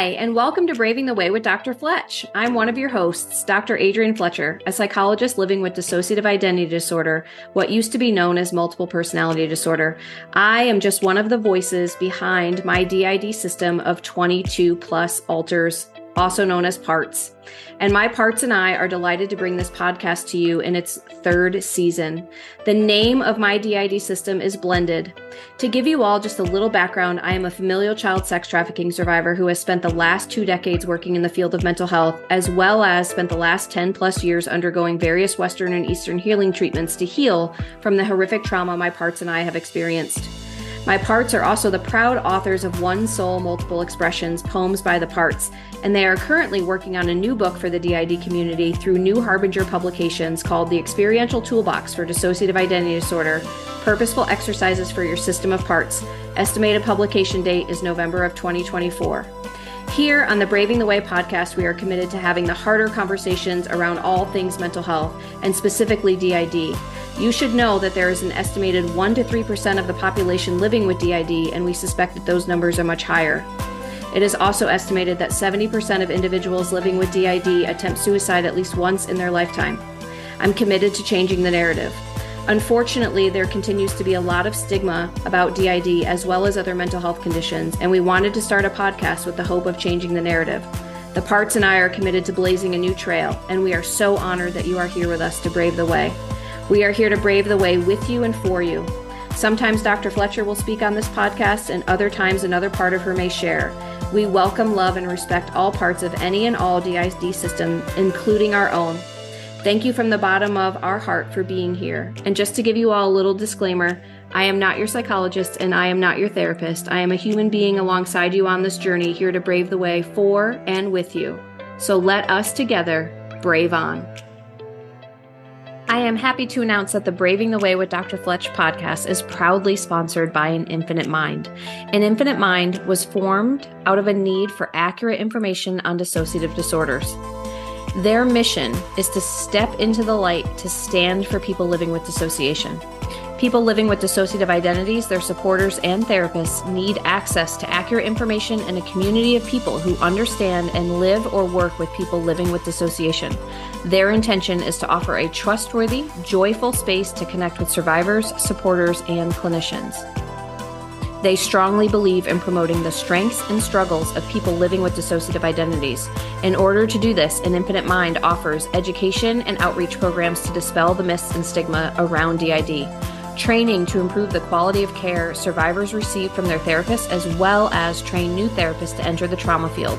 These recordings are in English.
Hi, and welcome to Braving the Way with Dr. Fletch. I'm one of your hosts, Dr. Adrienne Fletcher, a psychologist living with dissociative identity disorder, what used to be known as multiple personality disorder. I am just one of the voices behind my DID system of 22 plus alters also known as Parts. And my parts and I are delighted to bring this podcast to you in its third season. The name of my DID system is Blended. To give you all just a little background, I am a familial child sex trafficking survivor who has spent the last two decades working in the field of mental health, as well as spent the last 10 plus years undergoing various Western and Eastern healing treatments to heal from the horrific trauma my parts and I have experienced. My parts are also the proud authors of One Soul Multiple Expressions Poems by the Parts, and they are currently working on a new book for the DID community through New Harbinger Publications called The Experiential Toolbox for Dissociative Identity Disorder Purposeful Exercises for Your System of Parts. Estimated publication date is November of 2024. Here on the Braving the Way podcast, we are committed to having the harder conversations around all things mental health and specifically DID. You should know that there is an estimated 1 to 3% of the population living with DID, and we suspect that those numbers are much higher. It is also estimated that 70% of individuals living with DID attempt suicide at least once in their lifetime. I'm committed to changing the narrative. Unfortunately, there continues to be a lot of stigma about DID as well as other mental health conditions, and we wanted to start a podcast with the hope of changing the narrative. The Parts and I are committed to blazing a new trail, and we are so honored that you are here with us to brave the way. We are here to brave the way with you and for you. Sometimes Dr. Fletcher will speak on this podcast, and other times another part of her may share. We welcome, love, and respect all parts of any and all DID system, including our own. Thank you from the bottom of our heart for being here. And just to give you all a little disclaimer, I am not your psychologist and I am not your therapist. I am a human being alongside you on this journey, here to brave the way for and with you. So let us together brave on. I am happy to announce that the Braving the Way with Dr. Fletch podcast is proudly sponsored by An Infinite Mind. An Infinite Mind was formed out of a need for accurate information on dissociative disorders. Their mission is to step into the light to stand for people living with dissociation. People living with dissociative identities, their supporters, and therapists need access to accurate information and a community of people who understand and live or work with people living with dissociation. Their intention is to offer a trustworthy, joyful space to connect with survivors, supporters, and clinicians. They strongly believe in promoting the strengths and struggles of people living with dissociative identities. In order to do this, An Infinite Mind offers education and outreach programs to dispel the myths and stigma around DID training to improve the quality of care survivors receive from their therapists, as well as train new therapists to enter the trauma field.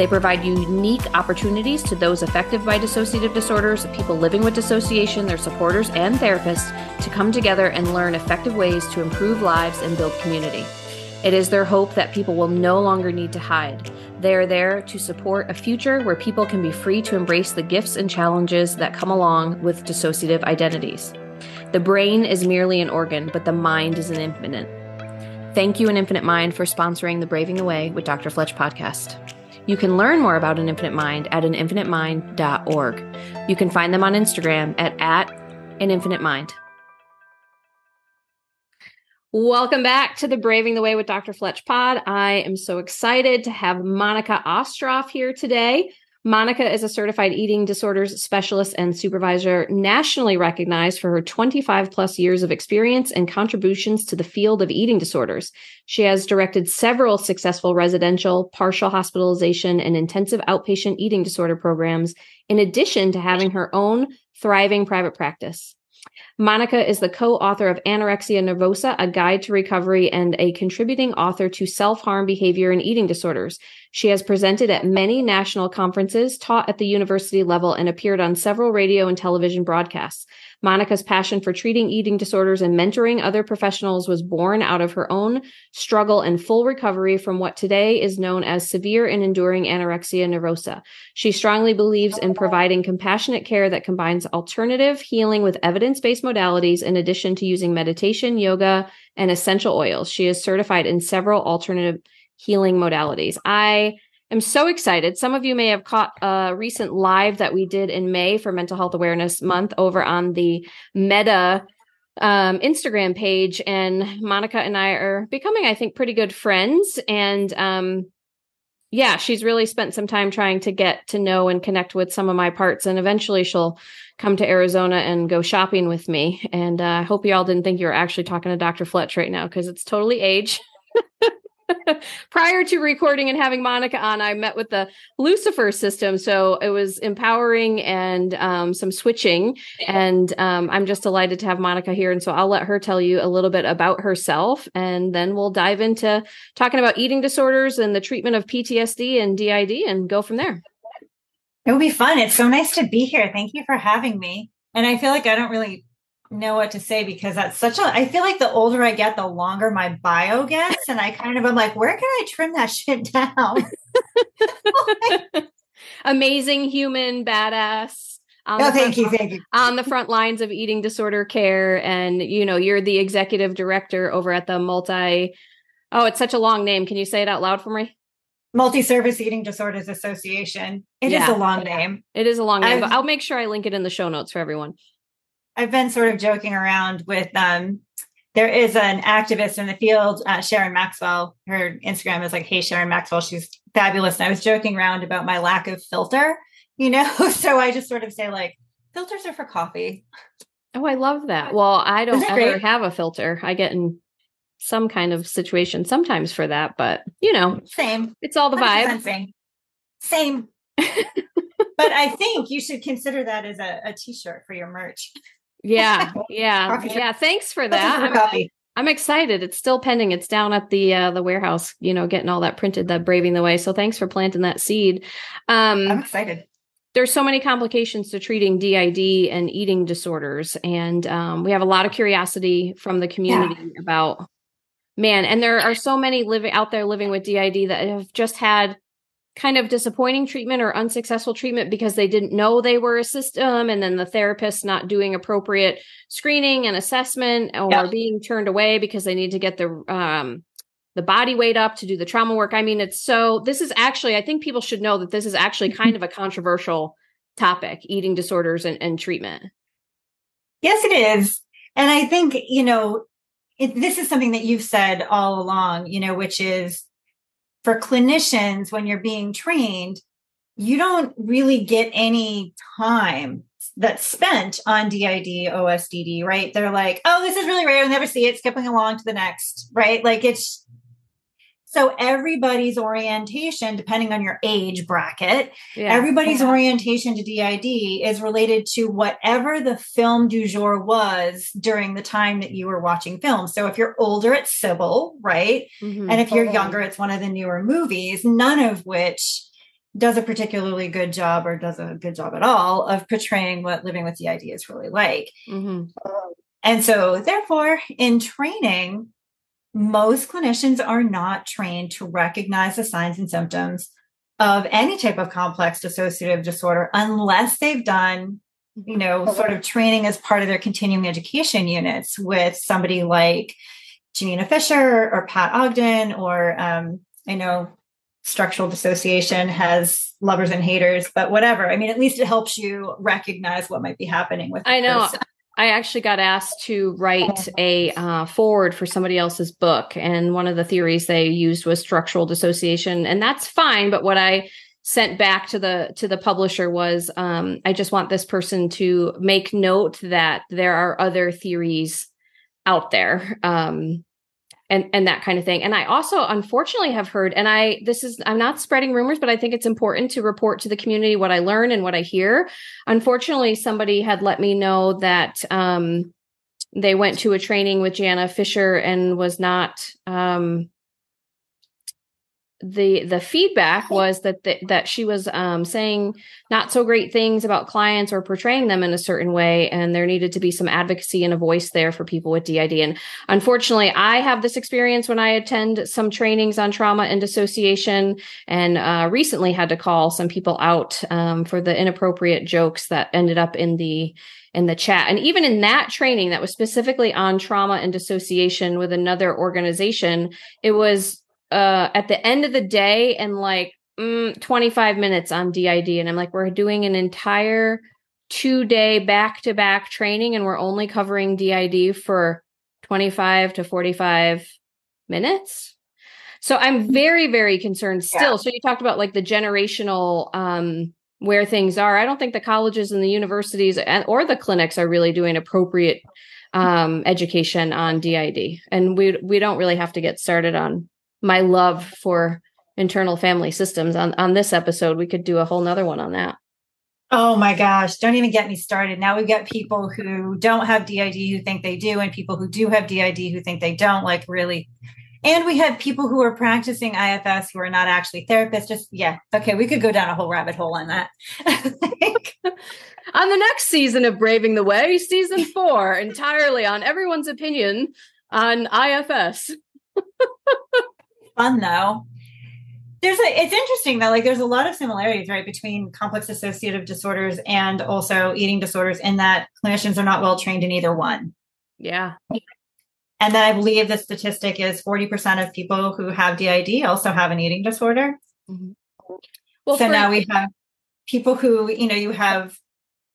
They provide unique opportunities to those affected by dissociative disorders, people living with dissociation, their supporters, and therapists to come together and learn effective ways to improve lives and build community. It is their hope that people will no longer need to hide. They are there to support a future where people can be free to embrace the gifts and challenges that come along with dissociative identities. The brain is merely an organ, but the mind is an infinite. Thank you, An Infinite Mind, for sponsoring the Braving the Way with Dr. Fletch podcast. You can learn more about An Infinite Mind at aninfinitemind.org. You can find them on Instagram at, at an infinite mind. Welcome back to the Braving the Way with Dr. Fletch pod. I am so excited to have Monika Ostroff here today. Monika is a certified eating disorders specialist and supervisor, nationally recognized for her 25 plus years of experience and contributions to the field of eating disorders. She has directed several successful residential, partial hospitalization, and intensive outpatient eating disorder programs, in addition to having her own thriving private practice. Monika is the co author of Anorexia Nervosa, a guide to recovery, and a contributing author to self harm behavior and eating disorders. She has presented at many national conferences, taught at the university level, and appeared on several radio and television broadcasts. Monika's passion for treating eating disorders and mentoring other professionals was born out of her own struggle and full recovery from what today is known as severe and enduring anorexia nervosa. She strongly believes in providing compassionate care that combines alternative healing with evidence based modalities in addition to using meditation, yoga, and essential oils. She is certified in several alternative healing modalities. I am so excited. Some of you may have caught a recent live that we did in May for Mental Health Awareness Month over on the Meta um, Instagram page. And Monika and I are becoming, I think, pretty good friends. And um, yeah, she's really spent some time trying to get to know and connect with some of my parts. And eventually she'll come to Arizona and go shopping with me. And uh, I hope you all didn't think you were actually talking to Dr. Fletch right now because it's totally age. prior to recording and having Monika on, I met with the Lucifer system. So it was empowering and um, some switching. And um, I'm just delighted to have Monika here. And so I'll let her tell you a little bit about herself. And then we'll dive into talking about eating disorders and the treatment of PTSD and DID and go from there. It will be fun. It's so nice to be here. Thank you for having me. And I feel like I don't really know what to say because that's such a I feel like the older I get, the longer my bio gets. And I kind of am like, where can I trim that shit down? Amazing human badass. Oh, thank you, thank you. On the front lines of eating disorder care. And you know, you're the executive director over at the multi oh, it's such a long name. Can you say it out loud for me? Multi-Service Eating Disorders Association. It yeah. is a long name. It is a long name, I've, but I'll make sure I link it in the show notes for everyone. I've been sort of joking around with um, there is an activist in the field, uh, Sharon Maxwell. Her Instagram is like, "Hey Sharon Maxwell." She's fabulous. And I was joking around about my lack of filter, you know. so I just sort of say like, filters are for coffee. Oh, I love that. Well, I don't ever great? have a filter. I get in some kind of situation sometimes for that, but you know, same. It's all the vibe. Same. Same. but I think you should consider that as a a t-shirt for your merch. Yeah, yeah, yeah. Thanks for that. I'm, I'm, excited. It's still pending. It's down at the uh, the warehouse. You know, getting all that printed. That braving the way. So thanks for planting that seed. Um, I'm excited. There's so many complications to treating DID and eating disorders, and um, we have a lot of curiosity from the community yeah. about man. And there are so many living out there living with DID that have just had kind of disappointing treatment or unsuccessful treatment because they didn't know they were a system and then the therapist not doing appropriate screening and assessment or yeah. being turned away because they need to get the um the body weight up to do the trauma work. I mean, it's so this is actually, I think people should know that this is actually kind of a controversial topic, eating disorders and, and treatment. Yes, it is. And I think, you know, it, this is something that you've said all along, you know, which is for clinicians, when you're being trained, you don't really get any time that's spent on DID, OSDD, right? They're like, oh, this is really rare. I never see it. Skipping along to the next, right? Like it's so everybody's orientation, depending on your age bracket, yeah. everybody's orientation to DID is related to whatever the film du jour was during the time that you were watching film. So if you're older, it's Sybil, right? Mm-hmm. And if you're younger, it's one of the newer movies, none of which does a particularly good job or does a good job at all of portraying what living with DID is really like. Mm-hmm. And so, therefore, in training, most clinicians are not trained to recognize the signs and symptoms of any type of complex dissociative disorder unless they've done you know sort of training as part of their continuing education units with somebody like Janina Fisher or Pat Ogden or um, I know structural dissociation has lovers and haters, but whatever. I mean, at least it helps you recognize what might be happening with. I know. Person. I actually got asked to write a uh, forward for somebody else's book, and one of the theories they used was structural dissociation, and that's fine. But what I sent back to the to the publisher was, um, I just want this person to make note that there are other theories out there. Um, and and that kind of thing. And i also unfortunately have heard and i this is i'm not spreading rumors but i think it's important to report to the community what i learn and what i hear. Unfortunately somebody had let me know that um, they went to a training with Janina Fisher and was not um, the the feedback was that the, that she was um, saying not so great things about clients or portraying them in a certain way and there needed to be some advocacy and a voice there for people with DID and unfortunately I have this experience when I attend some trainings on trauma and dissociation and uh, recently had to call some people out um, for the inappropriate jokes that ended up in the in the chat. And even in that training that was specifically on trauma and dissociation with another organization, it was uh, at the end of the day and like mm, 25 minutes on DID. And I'm like, we're doing an entire two day back to back training and we're only covering DID for 25 to 45 minutes. So I'm very, very concerned still. Yeah. So you talked about like the generational um, where things are. I don't think the colleges and the universities and, or the clinics are really doing appropriate um, education on DID, and we we don't really have to get started on my love for internal family systems on on this episode. We could do a whole nother one on that. Oh my gosh, don't even get me started. Now we get people who don't have DID who think they do, and people who do have DID who think they don't. Like, really and we have people who are practicing IFS who are not actually therapists. Just, yeah, okay, we could go down a whole rabbit hole on that. on the next season of Braving the Way, season four, entirely on everyone's opinion on IFS. Fun though. There's a, it's interesting though, like there's a lot of similarities, right, between complex dissociative disorders and also eating disorders in that clinicians are not well trained in either one. Yeah. And then I believe the statistic is 40% of people who have DID also have an eating disorder. Mm-hmm. Well, so for- now we have people who, you know, you have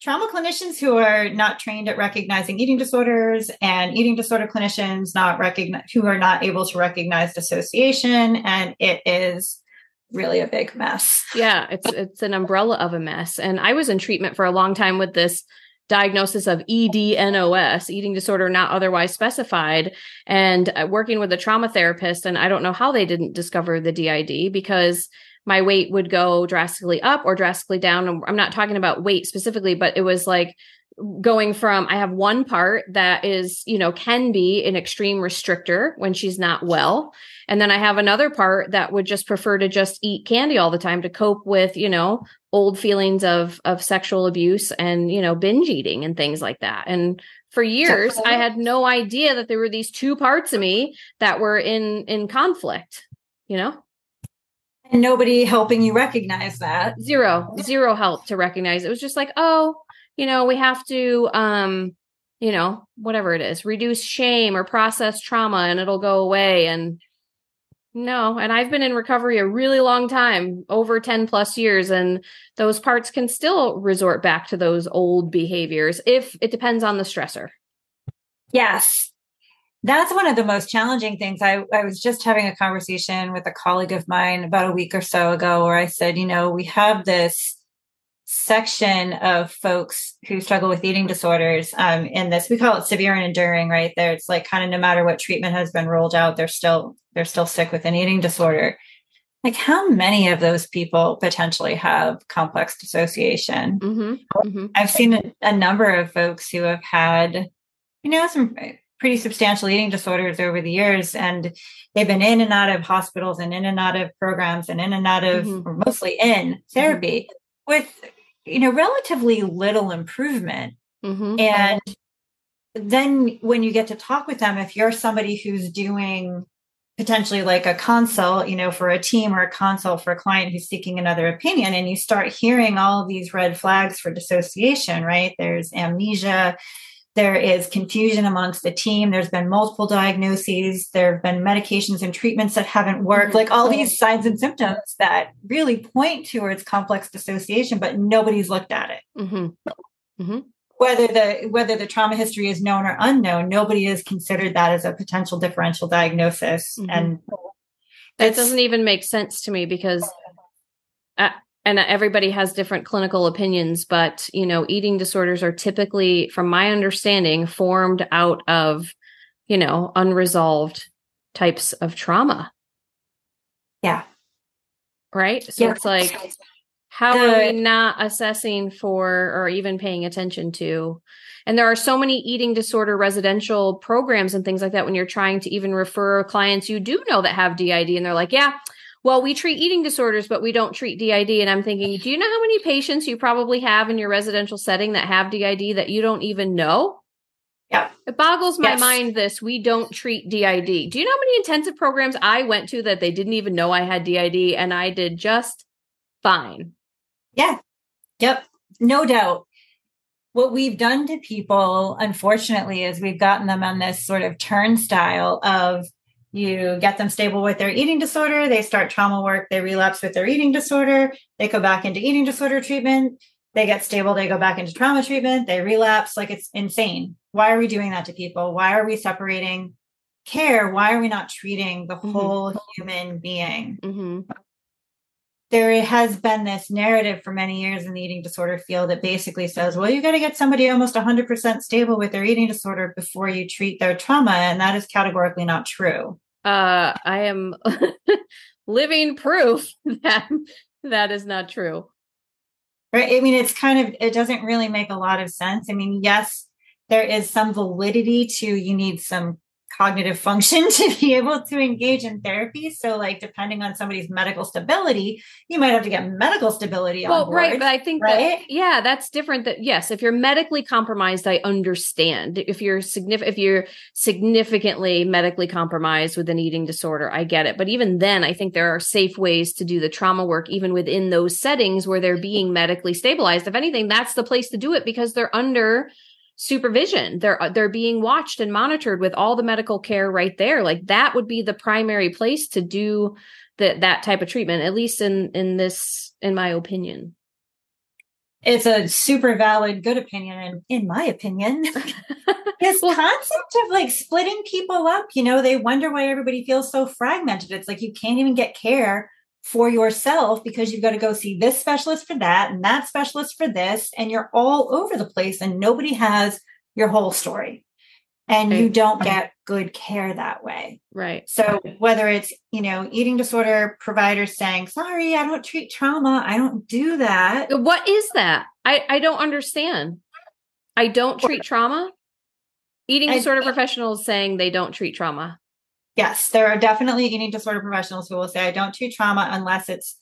trauma clinicians who are not trained at recognizing eating disorders and eating disorder clinicians not recognize who are not able to recognize dissociation and it is really a big mess. Yeah, it's it's an umbrella of a mess. And I was in treatment for a long time with this diagnosis of EDNOS, eating disorder not otherwise specified, and uh, working with a trauma therapist. And I don't know how they didn't discover the DID because my weight would go drastically up or drastically down. I'm not talking about weight specifically, but it was like going from I have one part that is, you know, can be an extreme restrictor when she's not well. And then I have another part that would just prefer to just eat candy all the time to cope with, you know, old feelings of of sexual abuse and, you know, binge eating and things like that. And for years I had no idea that there were these two parts of me that were in in conflict, you know? And nobody helping you recognize that. Zero, zero help to recognize. It was just like, oh, you know, we have to, um, you know, whatever it is, reduce shame or process trauma and it'll go away. And no, and I've been in recovery a really long time, over 10 plus years, and those parts can still resort back to those old behaviors if it depends on the stressor. Yes. That's one of the most challenging things. I, I was just having a conversation with a colleague of mine about a week or so ago where I said, you know, we have this section of folks who struggle with eating disorders um, in this we call it severe and enduring right there it's like kind of no matter what treatment has been rolled out they're still they're still sick with an eating disorder like how many of those people potentially have complex dissociation mm-hmm. Mm-hmm. i've seen a, a number of folks who have had you know some pretty substantial eating disorders over the years and they've been in and out of hospitals and in and out of programs and in and out of mm-hmm. or mostly in therapy mm-hmm. with you know, relatively little improvement. Mm-hmm. And then when you get to talk with them, if you're somebody who's doing potentially like a consult, you know, for a team or a consult for a client who's seeking another opinion, and you start hearing all of these red flags for dissociation, right? There's amnesia, there is confusion amongst the team. There's been multiple diagnoses. There have been medications and treatments that haven't worked, like all these signs and symptoms that really point towards complex dissociation, but nobody's looked at it. Mm-hmm. Mm-hmm. Whether the whether the trauma history is known or unknown, nobody has considered that as a potential differential diagnosis, mm-hmm. and that doesn't even make sense to me because uh, and everybody has different clinical opinions but you know eating disorders are typically from my understanding formed out of you know unresolved types of trauma. Yeah. Right? So yeah. it's like how are we not assessing for or even paying attention to? And there are so many eating disorder residential programs and things like that when you're trying to even refer clients you do know that have did and they're like yeah well, we treat eating disorders, but we don't treat DID. And I'm thinking, do you know how many patients you probably have in your residential setting that have DID that you don't even know? Yeah. It boggles my yes. mind this we don't treat DID. Do you know how many intensive programs I went to that they didn't even know I had DID and I did just fine? Yeah. Yep. No doubt. What we've done to people, unfortunately, is we've gotten them on this sort of turnstile of you get them stable with their eating disorder, they start trauma work, they relapse with their eating disorder, they go back into eating disorder treatment, they get stable, they go back into trauma treatment, they relapse. Like it's insane. Why are we doing that to people? Why are we separating care, why are we not treating the mm-hmm. whole human being? Mm-hmm. There has been this narrative for many years in the eating disorder field that basically says, well, you got to get somebody almost 100% stable with their eating disorder before you treat their trauma. And that is categorically not true. Uh, I am living proof that that is not true. Right. I mean, it's kind of, it doesn't really make a lot of sense. I mean, yes, there is some validity to you need some cognitive function to be able to engage in therapy. So, like, depending on somebody's medical stability, you might have to get medical stability. Well, board, right, but I think right? that yeah, that's different. That yes, if you're medically compromised, I understand. If you're significant, if you're significantly medically compromised with an eating disorder, I get it. But even then, I think there are safe ways to do the trauma work, even within those settings where they're being medically stabilized. If anything, that's the place to do it because they're under supervision. They're uh, they're being watched and monitored with all the medical care right there. Like that would be the primary place to do that that type of treatment at least in in this in my opinion. It's a super valid good opinion and in my opinion. This well, concept of like splitting people up you know they wonder why everybody feels so fragmented. It's like you can't even get care for yourself because you've got to go see this specialist for that and that specialist for this and you're all over the place and nobody has your whole story. And right. you don't get good care that way. Right. So whether it's you know eating disorder providers saying sorry i don't treat trauma. I don't do that. Uh, what is that? I i don't understand. I don't treat trauma? Eating disorder I, professionals saying they don't treat trauma Yes, there are definitely eating disorder professionals who will say, I don't treat trauma unless it's,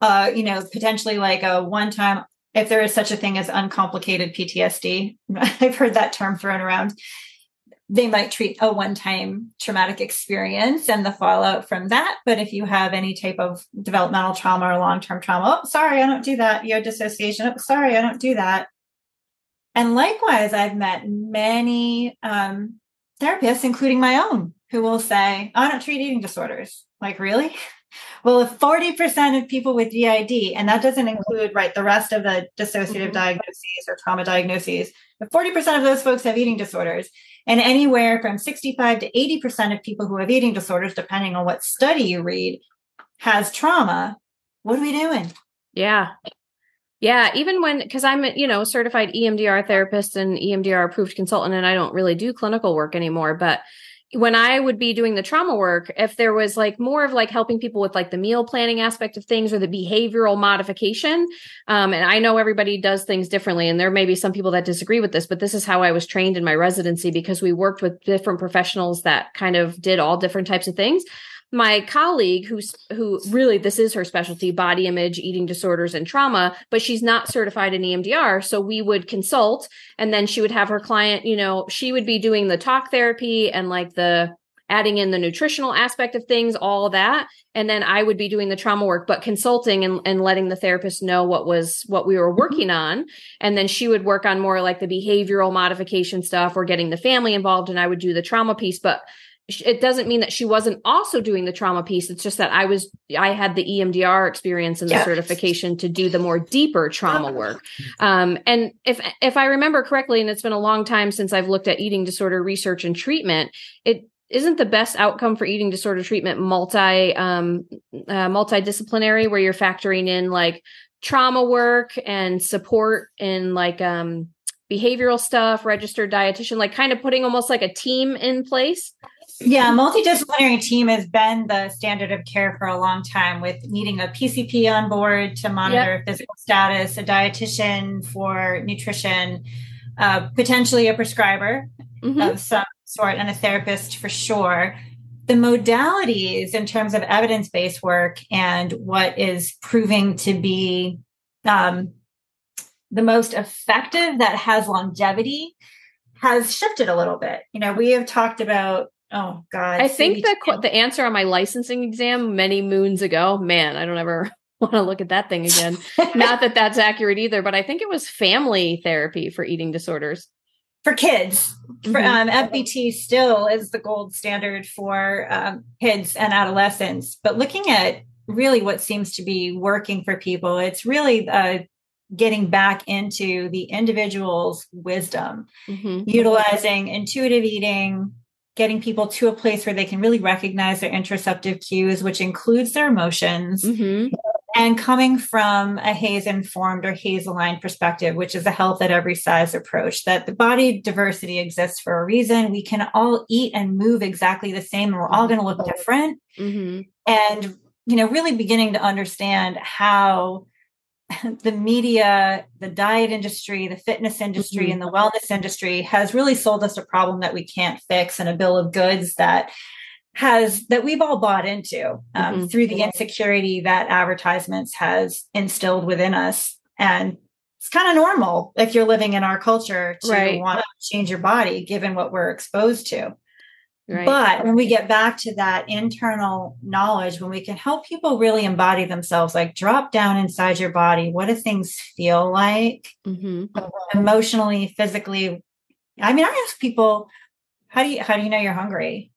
uh, you know, potentially like a one time, if there is such a thing as uncomplicated PTSD. I've heard that term thrown around. They might treat a one time traumatic experience and the fallout from that. But if you have any type of developmental trauma or long term trauma, oh, sorry, I don't do that. You have dissociation. Oh, sorry, I don't do that. And likewise, I've met many um, therapists, including my own, who will say, I don't treat eating disorders. Like, really? Well, if 40% of people with DID, and that doesn't include, right, the rest of the dissociative mm-hmm. diagnoses or trauma diagnoses, if 40% of those folks have eating disorders, and anywhere from 65 to 80% of people who have eating disorders, depending on what study you read, has trauma, what are we doing? Yeah. Yeah, even when because I'm you know certified EMDR therapist and EMDR approved consultant, and I don't really do clinical work anymore, but when I would be doing the trauma work, if there was like more of like helping people with like the meal planning aspect of things or the behavioral modification, um, and I know everybody does things differently, and there may be some people that disagree with this, but this is how I was trained in my residency because we worked with different professionals that kind of did all different types of things my colleague who's who really this is her specialty body image eating disorders and trauma but she's not certified in EMDR so we would consult and then she would have her client you know she would be doing the talk therapy and like the adding in the nutritional aspect of things all that and then I would be doing the trauma work but consulting and, and letting the therapist know what was what we were mm-hmm. working on and then she would work on more like the behavioral modification stuff or getting the family involved and I would do the trauma piece but it doesn't mean that she wasn't also doing the trauma piece. It's just that I was, I had the EMDR experience and the certification to do the more deeper trauma work. Um, and if, if I remember correctly, and it's been a long time since I've looked at eating disorder research and treatment, it isn't the best outcome for eating disorder treatment multi, um, uh, multidisciplinary where you're factoring in like trauma work and support and like, um, behavioral stuff, registered dietitian, like kind of putting almost like a team in place yeah, multidisciplinary team has been the standard of care for a long time with needing a PCP on board to monitor yep. physical status, a dietitian for nutrition, uh, potentially a prescriber mm-hmm. of some sort, and a therapist for sure. The modalities in terms of evidence based work and what is proving to be um, the most effective that has longevity has shifted a little bit. You know, we have talked about Oh God! I think the the answer on my licensing exam many moons ago. Man, I don't ever want to look at that thing again. Not that that's accurate either, but I think it was family therapy for eating disorders for kids. Mm-hmm. For, um, FBT still is the gold standard for um, kids and adolescents. But looking at really what seems to be working for people, it's really uh, getting back into the individual's wisdom, mm-hmm. utilizing intuitive eating, getting people to a place where they can really recognize their interoceptive cues, which includes their emotions, mm-hmm. and coming from a HAES informed or HAES aligned perspective, which is a health at every size approach, that the body diversity exists for a reason. We can all eat and move exactly the same, and we're all going to look different. Mm-hmm. And, you know, really beginning to understand how the media, the diet industry, the fitness industry, mm-hmm. and the wellness industry has really sold us a problem that we can't fix and a bill of goods that has that we've all bought into um, mm-hmm. through the insecurity that advertisements has instilled within us and it's kind of normal if you're living in our culture to right. want to change your body given what we're exposed to Right. But when we get back to that internal knowledge, when we can help people really embody themselves, like drop down inside your body, what do things feel like mm-hmm. emotionally, physically? I mean, I ask people, how do you how do you know you're hungry?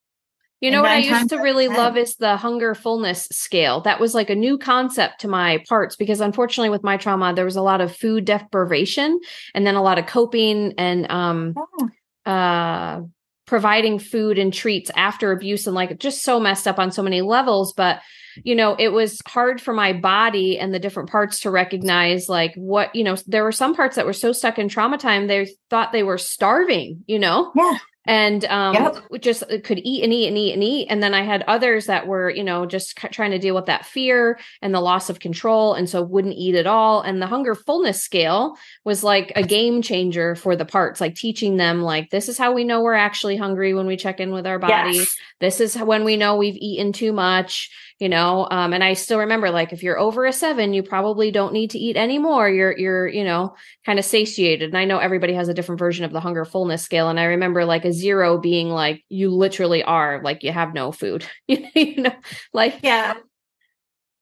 You know what I used to really love is the hunger fullness scale. That was like a new concept to my parts because unfortunately with my trauma there was a lot of food deprivation and then a lot of coping and um oh. uh providing food and treats after abuse and like just so messed up on so many levels. But you know it was hard for my body and the different parts to recognize like what you know there were some parts that were so stuck in trauma time they thought they were starving you know? Yeah and um yep. just uh, could eat and eat and eat and eat and then i had others that were you know just trying to deal with that fear and the loss of control and so wouldn't eat at all and the hunger fullness scale was like a game changer for the parts like teaching them like this is how we know we're actually hungry when we check in with our body yes. this is when we know we've eaten too much you know um, and i still remember like if you're over a seven you probably don't need to eat anymore. You're you're you know kind of satiated. And i know everybody has a different version of the hunger fullness scale. And i remember like a zero being like you literally are like you have no food. You know like yeah.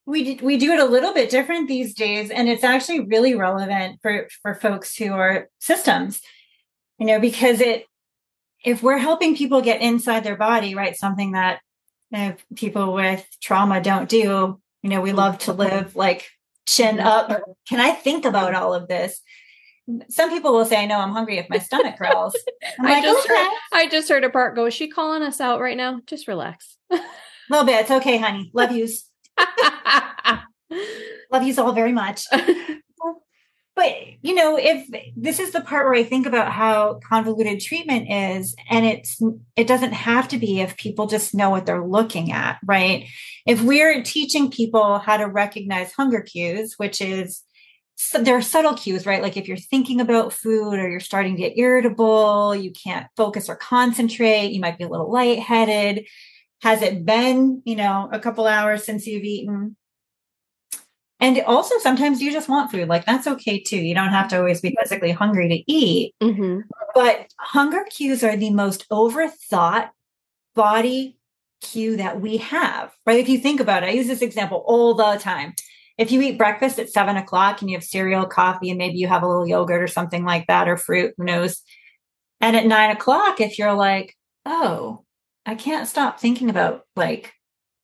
We we do it a little bit different these days. And it's actually really relevant for for folks who are systems you know because it if we're helping people get inside their body right something that if people with trauma don't do. You know, we love to live like chin mm-hmm. up. Can I think about all of this? Some people will say, I know I'm hungry if my stomach growls. i like, just okay. heard, I just heard a part go, is she calling us out right now? Just relax. a little bit. It's okay, honey. Love yous. Love yous all very much. But, you know, if this is the part where I think about how convoluted treatment is, and it's, it doesn't have to be if people just know what they're looking at, right? If we're teaching people how to recognize hunger cues, which is, so there are subtle cues, right? Like if you're thinking about food or you're starting to get irritable, you can't focus or concentrate, you might be a little lightheaded. Has it been, you know, a couple hours since you've eaten? And also, sometimes you just want food. Like, that's okay too. You don't have to always be physically hungry to eat. Mm-hmm. But hunger cues are the most overthought body cue that we have, right? If you think about it, I use this example all the time. If you eat breakfast at seven o'clock and you have cereal, coffee, and maybe you have a little yogurt or something like that, or fruit, who knows? And at nine o'clock, if you're like, oh, I can't stop thinking about like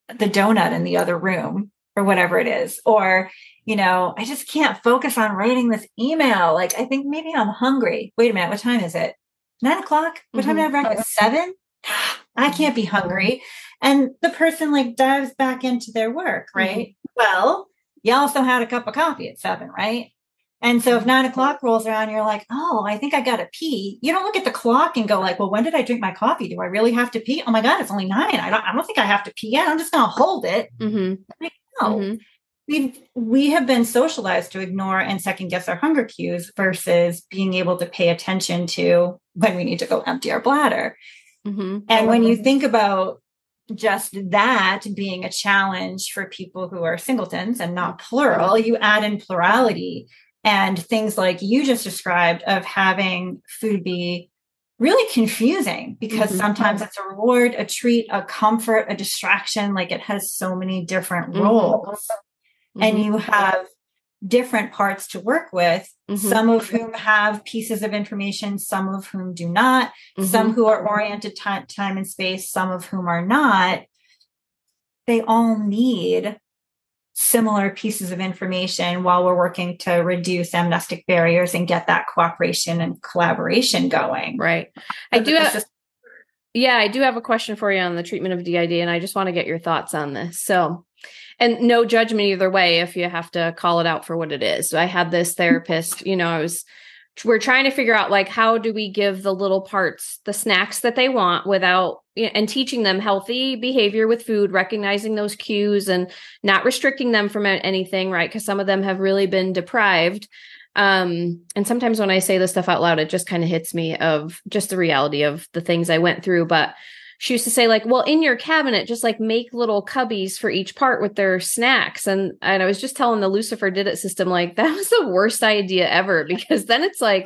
the donut in the other room or whatever it is. Or, you know, I just can't focus on writing this email. Like, I think maybe I'm hungry. Wait a minute. What time is it? Nine o'clock? What mm-hmm. time did I have breakfast? Seven? I can't be hungry. And the person like dives back into their work, mm-hmm. right? Mm-hmm. Well, you also had a cup of coffee at seven, right? And so if nine o'clock rolls around, you're like, oh, I think I got to pee. You don't look at the clock and go like, well, when did I drink my coffee? Do I really have to pee? Oh my God, it's only nine. I don't, I don't think I have to pee yet. I'm just going to hold it. Mm-hmm. Like, no. Mm-hmm. We we have been socialized to ignore and second guess our hunger cues versus being able to pay attention to when we need to go empty our bladder. Mm-hmm. And when you think about just that being a challenge for people who are singletons and not plural, you add in plurality and things like you just described of having food be really confusing because mm-hmm. sometimes it's a reward, a treat, a comfort, a distraction. Like it has so many different mm-hmm. roles. Mm-hmm. And you have different parts to work with, mm-hmm. some of whom have pieces of information, some of whom do not, some mm-hmm. who are oriented time, time and space, some of whom are not. They all need similar pieces of information while we're working to reduce amnestic barriers and get that cooperation and collaboration going. Right. I do have, Yeah, I do have a question for you on the treatment of DID, and I just want to get your thoughts on this. So, and no judgment either way if you have to call it out for what it is. So I had this therapist, you know, I was we're trying to figure out like how do we give the little parts the snacks that they want without and teaching them healthy behavior with food recognizing those cues and not restricting them from anything right? Because some of them have really been deprived. Um and sometimes when i say this stuff out loud it just kind of hits me of just the reality of the things i went through. But she used to say like well in your cabinet just like make little cubbies for each part with their snacks. And and i was just telling the lucifer did it system like that was the worst idea ever because then it's like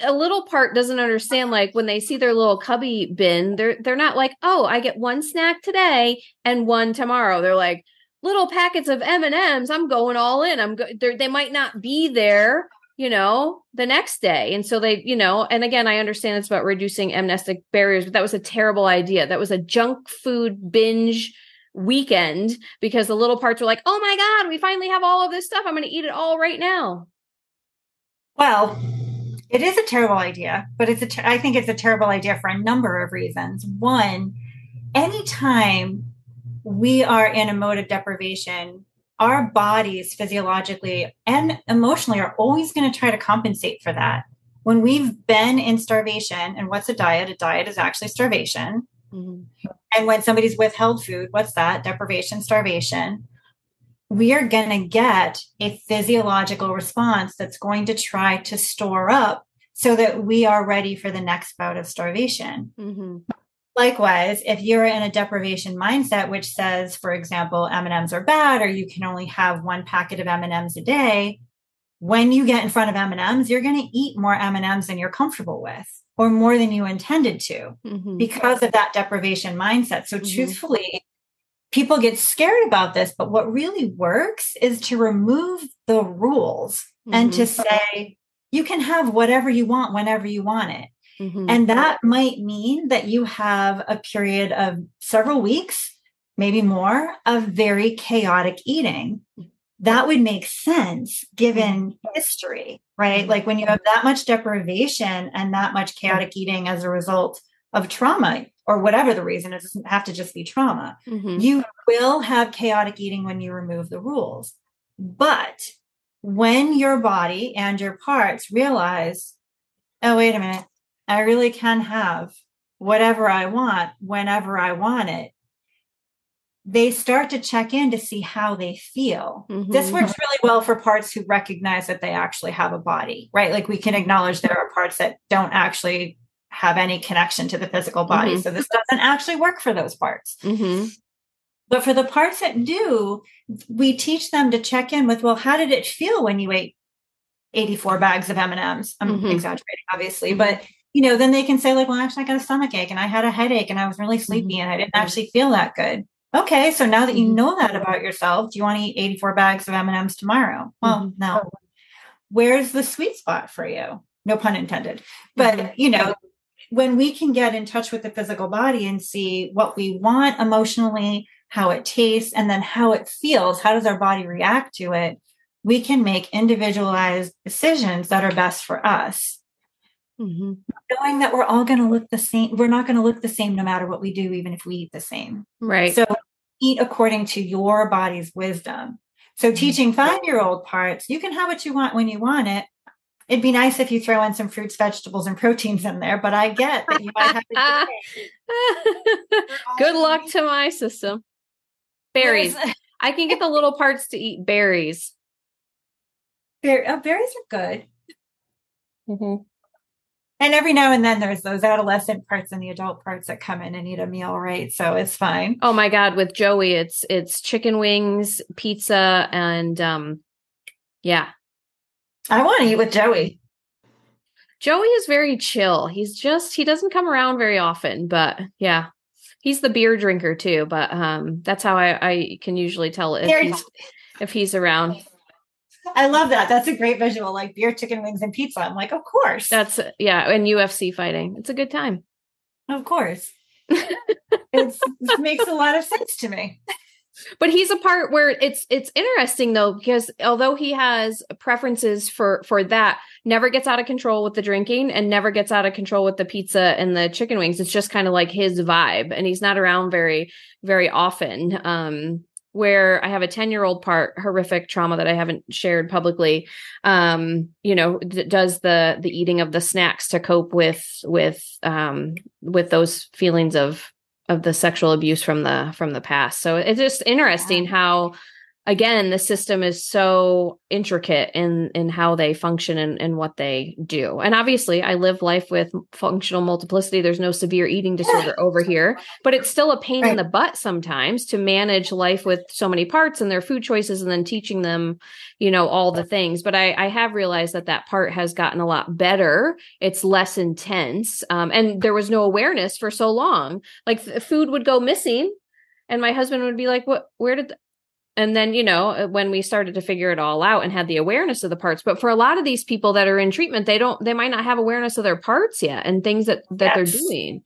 a little part doesn't understand like when they see their little cubby bin they're they're not like oh i get one snack today and one tomorrow they're like little packets of m&ms i'm going all in i'm go- they might not be there you know, the next day. And so they, you know, and again, I understand it's about reducing amnestic barriers, but that was a terrible idea. That was a junk food binge weekend because the little parts were like, oh my God, we finally have all of this stuff. I'm going to eat it all right now. Well, it is a terrible idea, but it's a ter- I think it's a terrible idea for a number of reasons. One, anytime we are in a mode of deprivation, our bodies physiologically and emotionally are always going to try to compensate for that. When we've been in starvation, and what's a diet? A diet is actually starvation. Mm-hmm. And when somebody's withheld food, what's that? Deprivation, starvation. We are going to get a physiological response that's going to try to store up so that we are ready for the next bout of starvation. Mm-hmm. Likewise, if you're in a deprivation mindset, which says, for example, M&Ms are bad, or you can only have one packet of M&Ms a day, when you get in front of M&Ms, you're going to eat more M&Ms than you're comfortable with or more than you intended to mm-hmm. because of that deprivation mindset. So mm-hmm. truthfully, people get scared about this, but what really works is to remove the rules mm-hmm. and to mm-hmm. say, you can have whatever you want whenever you want it. Mm-hmm. And that might mean that you have a period of several weeks, maybe more, of very chaotic eating. That would make sense given mm-hmm. history, right? Mm-hmm. Like when you have that much deprivation and that much chaotic eating as a result of trauma or whatever the reason, it doesn't have to just be trauma. Mm-hmm. You will have chaotic eating when you remove the rules. But when your body and your parts realize, oh, wait a minute, I really can have whatever I want whenever I want it. They start to check in to see how they feel. Mm-hmm. This works really well for parts who recognize that they actually have a body, right? Like we can acknowledge there are parts that don't actually have any connection to the physical body. Mm-hmm. So this doesn't actually work for those parts. Mm-hmm. But for the parts that do, we teach them to check in with, well, how did it feel when you ate 84 bags of M&Ms? I'm mm-hmm. exaggerating, obviously, mm-hmm. but you know, then they can say like, well, actually I got a stomach ache and I had a headache and I was really sleepy mm-hmm. and I didn't actually feel that good. Okay. So now that you mm-hmm. know that about yourself, do you want to eat 84 bags of M&Ms tomorrow? Well, no. Where's the sweet spot for you? No pun intended. But, you know, when we can get in touch with the physical body and see what we want emotionally, how it tastes, and then how it feels, how does our body react to it? We can make individualized decisions that are best for us. Mm-hmm. Knowing that we're all going to look the same, we're not going to look the same no matter what we do, even if we eat the same. Right. So eat according to your body's wisdom. So mm-hmm. teaching five year old parts, you can have what you want when you want it. It'd be nice if you throw in some fruits, vegetables, and proteins in there, but I get that you might have to. Good luck to my system. Berries. I can get the little parts to eat berries. Ber- oh, berries are good. Mm-hmm. And every now and then there's those adolescent parts and the adult parts that come in and eat a meal, right? So it's fine. Oh my God, with Joey, it's it's chicken wings, pizza, and um yeah. I want to eat with Joey. Joey is very chill. He's just he doesn't come around very often, but yeah. He's the beer drinker too, but um that's how I, I can usually tell if he's if he's around. I love that. That's a great visual, like beer, chicken wings, and pizza. I'm like, of course. That's yeah, and UFC fighting. It's a good time. Of course. it makes a lot of sense to me. But he's a part where it's it's interesting though because although he has preferences for for that never gets out of control with the drinking and never gets out of control with the pizza and the chicken wings. It's just kind of like his vibe and he's not around very very often. Um where I have a 10 year old part horrific trauma that I haven't shared publicly, um, you know, d- does the, the eating of the snacks to cope with, with, um, with those feelings of, of the sexual abuse from the, from the past. So it's just interesting how, again the system is so intricate in in how they function and, and what they do. And obviously i live life with functional multiplicity. There's no severe eating disorder over here but it's still a pain right. in the butt sometimes to manage life with so many parts and their food choices and then teaching them you know all the things. But i i have realized that that part has gotten a lot better. It's less intense um, and there was no awareness for so long. Like food would go missing and my husband would be like what where did and then you know uh, when we started to figure it all out and had the awareness of the parts but for a lot of these people that are in treatment they don't they might not have awareness of their parts yet and things that that they're doing.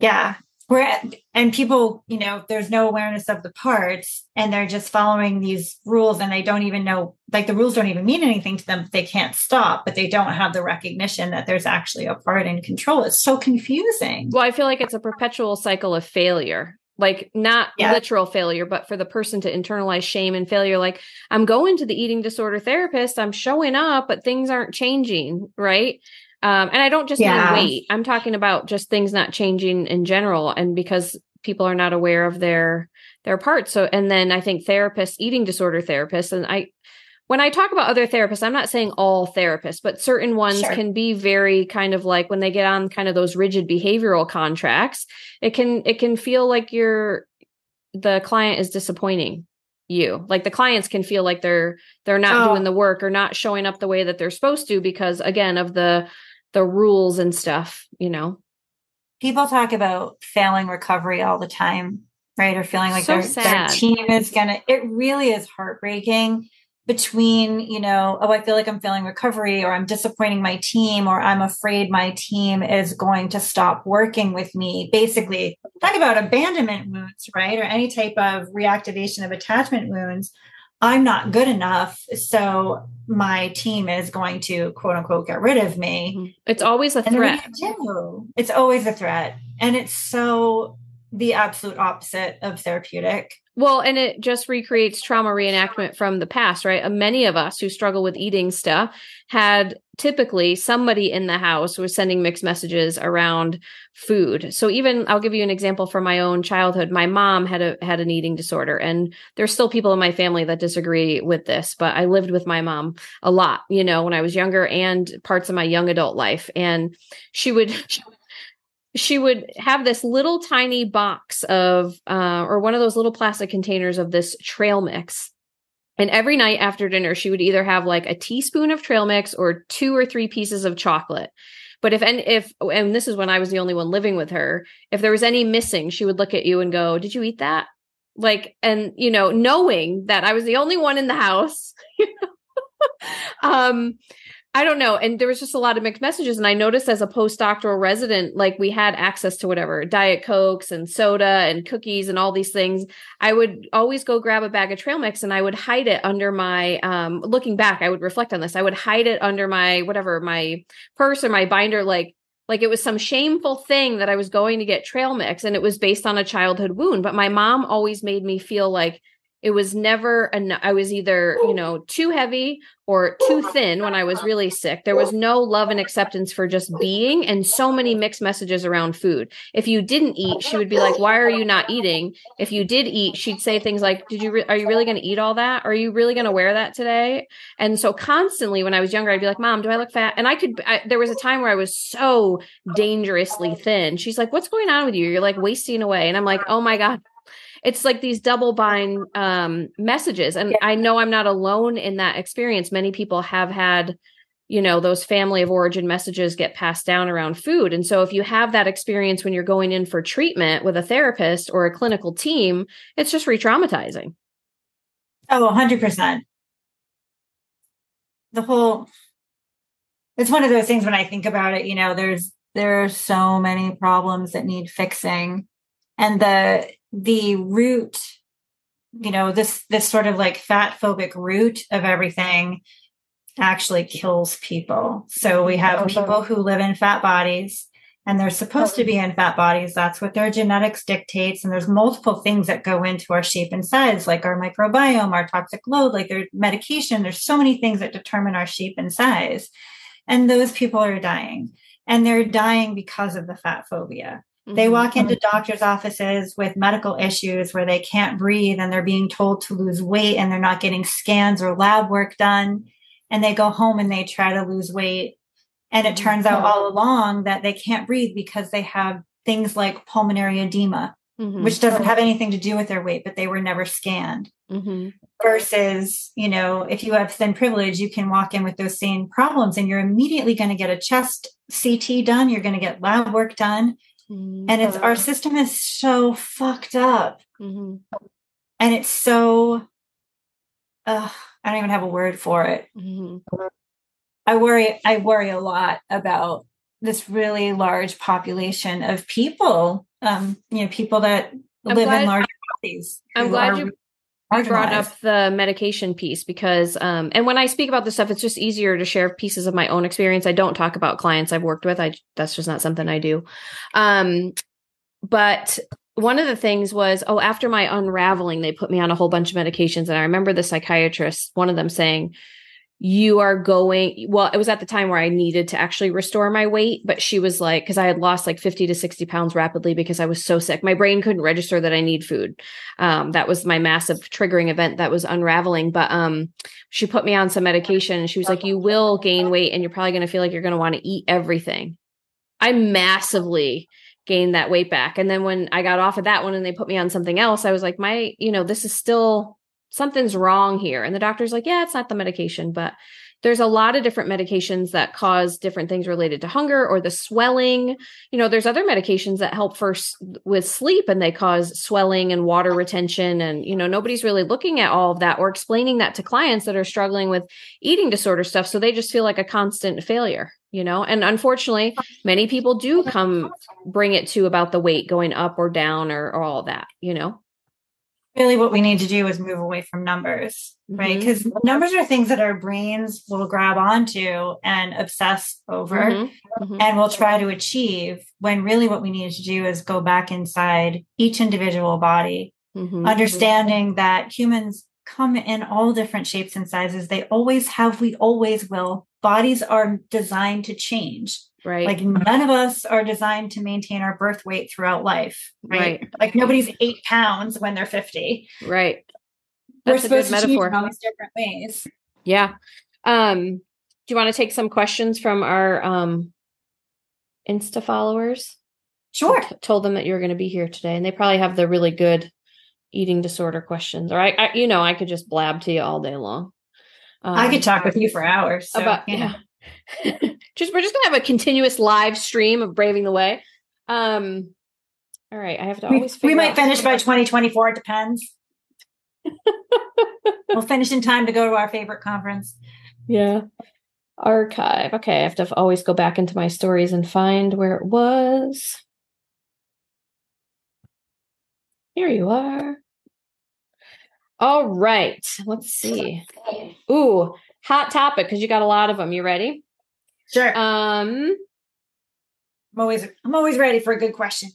Yeah. We're at, and people you know there's no awareness of the parts and they're just following these rules and they don't even know like the rules don't even mean anything to them. They can't stop but they don't have the recognition that there's actually a part in control. It's so confusing. Well i feel like it's a perpetual cycle of failure like not yeah. literal failure but for the person to internalize shame and failure like i'm going to the eating disorder therapist i'm showing up but things aren't changing right um, and i don't just yeah. mean weight i'm talking about just things not changing in general and because people are not aware of their their parts so and then i think therapists eating disorder therapists and i when I talk about other therapists, I'm not saying all therapists, but certain ones sure. can be very kind of like when they get on kind of those rigid behavioral contracts, it can it can feel like you're the client is disappointing you. Like the clients can feel like they're they're not oh. doing the work or not showing up the way that they're supposed to because again of the the rules and stuff, you know. People talk about failing recovery all the time, right? Or feeling like so their, their team is gonna it really is heartbreaking between, you know, oh, I feel like I'm failing recovery or I'm disappointing my team or I'm afraid my team is going to stop working with me. Basically, talk about abandonment wounds, right? Or any type of reactivation of attachment wounds. I'm not good enough. So my team is going to quote unquote get rid of me. Mm-hmm. It's always a threat. It's always a threat. And it's so the absolute opposite of therapeutic. Well, and it just recreates trauma reenactment from the past, right? Uh, many of us who struggle with eating stuff had typically somebody in the house was sending mixed messages around food. So even I'll give you an example from my own childhood. My mom had a had an eating disorder and there's still people in my family that disagree with this, but I lived with my mom a lot, you know, when I was younger and parts of my young adult life and she would she would have this little tiny box of uh, or one of those little plastic containers of this trail mix. And every night after dinner she would either have like a teaspoon of trail mix or two or three pieces of chocolate. But if and if and this is when i was the only one living with her if there was any missing she would look at you and go did you eat that? Like and you know knowing that i was the only one in the house um I don't know. And there was just a lot of mixed messages. And I noticed as a postdoctoral resident, like we had access to whatever Diet Cokes and soda and cookies and all these things. I would always go grab a bag of trail mix and I would hide it under my, um, looking back, I would reflect on this. I would hide it under my, whatever, my purse or my binder, like, like it was some shameful thing that I was going to get trail mix and it was based on a childhood wound. But my mom always made me feel like it was never enough. I was either, you know, too heavy or too thin when I was really sick. There was no love and acceptance for just being and so many mixed messages around food. If you didn't eat, she would be like, "Why are you not eating?" If you did eat, she'd say things like, "Did you re- are you really going to eat all that? Are you really going to wear that today?" And so constantly when I was younger, I'd be like, "Mom, do I look fat?" And I could I, there was a time where I was so dangerously thin. She's like, "What's going on with you? You're like wasting away." And I'm like, "Oh my god, it's like these double bind um, messages. And yeah. i know i'm not alone in that experience. Many people have had you know those family of origin messages get passed down around food. And so if you have that experience when you're going in for treatment with a therapist or a clinical team it's just re-traumatizing. Oh 100% the whole it's one of those things when i think about it you know there's there are so many problems that need fixing. And the the root you know, this this sort of like fat phobic root of everything actually kills people. So we have people who live in fat bodies and they're supposed to be in fat bodies. That's what their genetics dictates. And there's multiple things that go into our shape and size, like our microbiome, our toxic load, like their medication. There's so many things that determine our shape and size. And those people are dying. And they're dying because of the fat phobia. Mm-hmm. They walk into doctors' offices with medical issues where they can't breathe and they're being told to lose weight and they're not getting scans or lab work done. And they go home and they try to lose weight and it turns out all along that they can't breathe because they have things like pulmonary edema, mm-hmm. which doesn't have anything to do with their weight, but they were never scanned. Mm-hmm. Versus, you know, if you have thin privilege, you can walk in with those same problems and you're immediately going to get a chest CT done. You're going to get lab work done. Mm-hmm. And it's our system is so fucked up. Mm-hmm. And it's so, uh, I don't even have a word for it. Mm-hmm. I worry I worry a lot about this really large population of people, um, you know, people that I'm live glad, in large cities. I'm glad you brought up the medication piece because um and when I speak about this stuff, it's just easier to share pieces of my own experience. I don't talk about clients I've worked with. I that's just not something I do. Um but one of the things was, oh, after my unraveling, they put me on a whole bunch of medications. And I remember the psychiatrist, one of them saying, you are going well it was at the time where i needed to actually restore my weight but she was like because i had lost like 50 to 60 pounds rapidly because i was so sick. My brain couldn't register that i need food. Um, that was my massive triggering event that was unraveling but um, she put me on some medication and she was like you will gain weight and you're probably going to feel like you're going to want to eat everything. I massively gained that weight back. And then when i got off of that one and they put me on something else i was like my you know this is still something's wrong here. And the doctor's like, yeah, it's not the medication, but there's a lot of different medications that cause different things related to hunger or the swelling. You know, there's other medications that help for with sleep and they cause swelling and water retention. And, you know, nobody's really looking at all of that or explaining that to clients that are struggling with eating disorder stuff. So they just feel like a constant failure, you know, and unfortunately, many people do come bring it to about the weight going up or down or, or all that, you know really what we need to do is move away from numbers, right? Because mm-hmm. numbers are things that our brains will grab onto and obsess over mm-hmm. Mm-hmm. and we'll try to achieve when really what we need to do is go back inside each individual body, mm-hmm. understanding that humans come in all different shapes and sizes. They always have, we always will. Bodies are designed to change. Right. Like none of us are designed to maintain our birth weight throughout life. Right. right. Like nobody's eight pounds when they're 50. Right. That's We're supposed to metaphor. all these different ways. Yeah. Um, do you want to take some questions from our um Insta followers? Sure. T- told them that you were going to be here today, and they probably have the really good eating disorder questions. Or I, I you know, I could just blab to you all day long. Um, I could talk with you for hours. So, about, yeah. just we're just gonna have a continuous live stream of Braving the Way. Um, all right, I have to always. We, we might finish by 2024. It depends. we'll finish in time to go to our favorite conference. Yeah. Archive. Okay, I have to always go back into my stories and find where it was. Here you are. All right, let's see. Ooh, hot topic because you got a lot of them. You ready? Sure. Um, I'm always I'm always ready for a good question.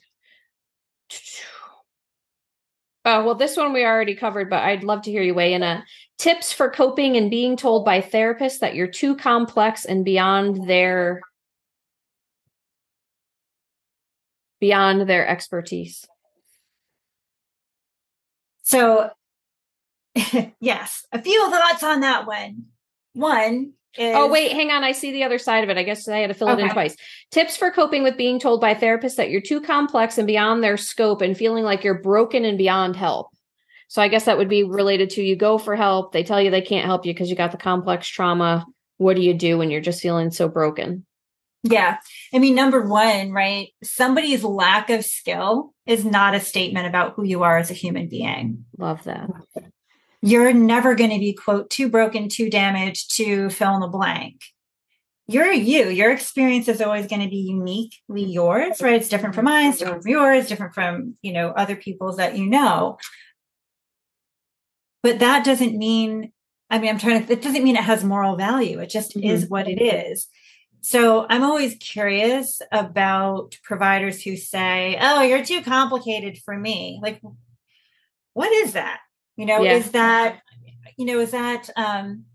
Oh, well, this one we already covered, but I'd love to hear you weigh in. A tips for coping and being told by therapists that you're too complex and beyond their beyond their expertise. So, yes, a few thoughts on that one. One, Oh, is... Oh, wait, hang on. I see the other side of it. I guess I had to fill okay. it in twice. Tips for coping with being told by therapists that you're too complex and beyond their scope and feeling like you're broken and beyond help. So I guess that would be related to you go for help. They tell you they can't help you because you got the complex trauma. What do you do when you're just feeling so broken? Yeah. I mean, number one, right? Somebody's lack of skill is not a statement about who you are as a human being. Love that you're never going to be quote too broken too damaged to fill in the blank you're you your experience is always going to be uniquely yours right it's different from mine it's different from yours different from you know other people's that you know but that doesn't mean, I mean, I'm trying to, it doesn't mean it has moral value. It just mm-hmm. is what it is. So I'm always curious about providers who say, oh, you're too complicated for me. Like, what is that? You know, yeah. is that, you know, is that, um,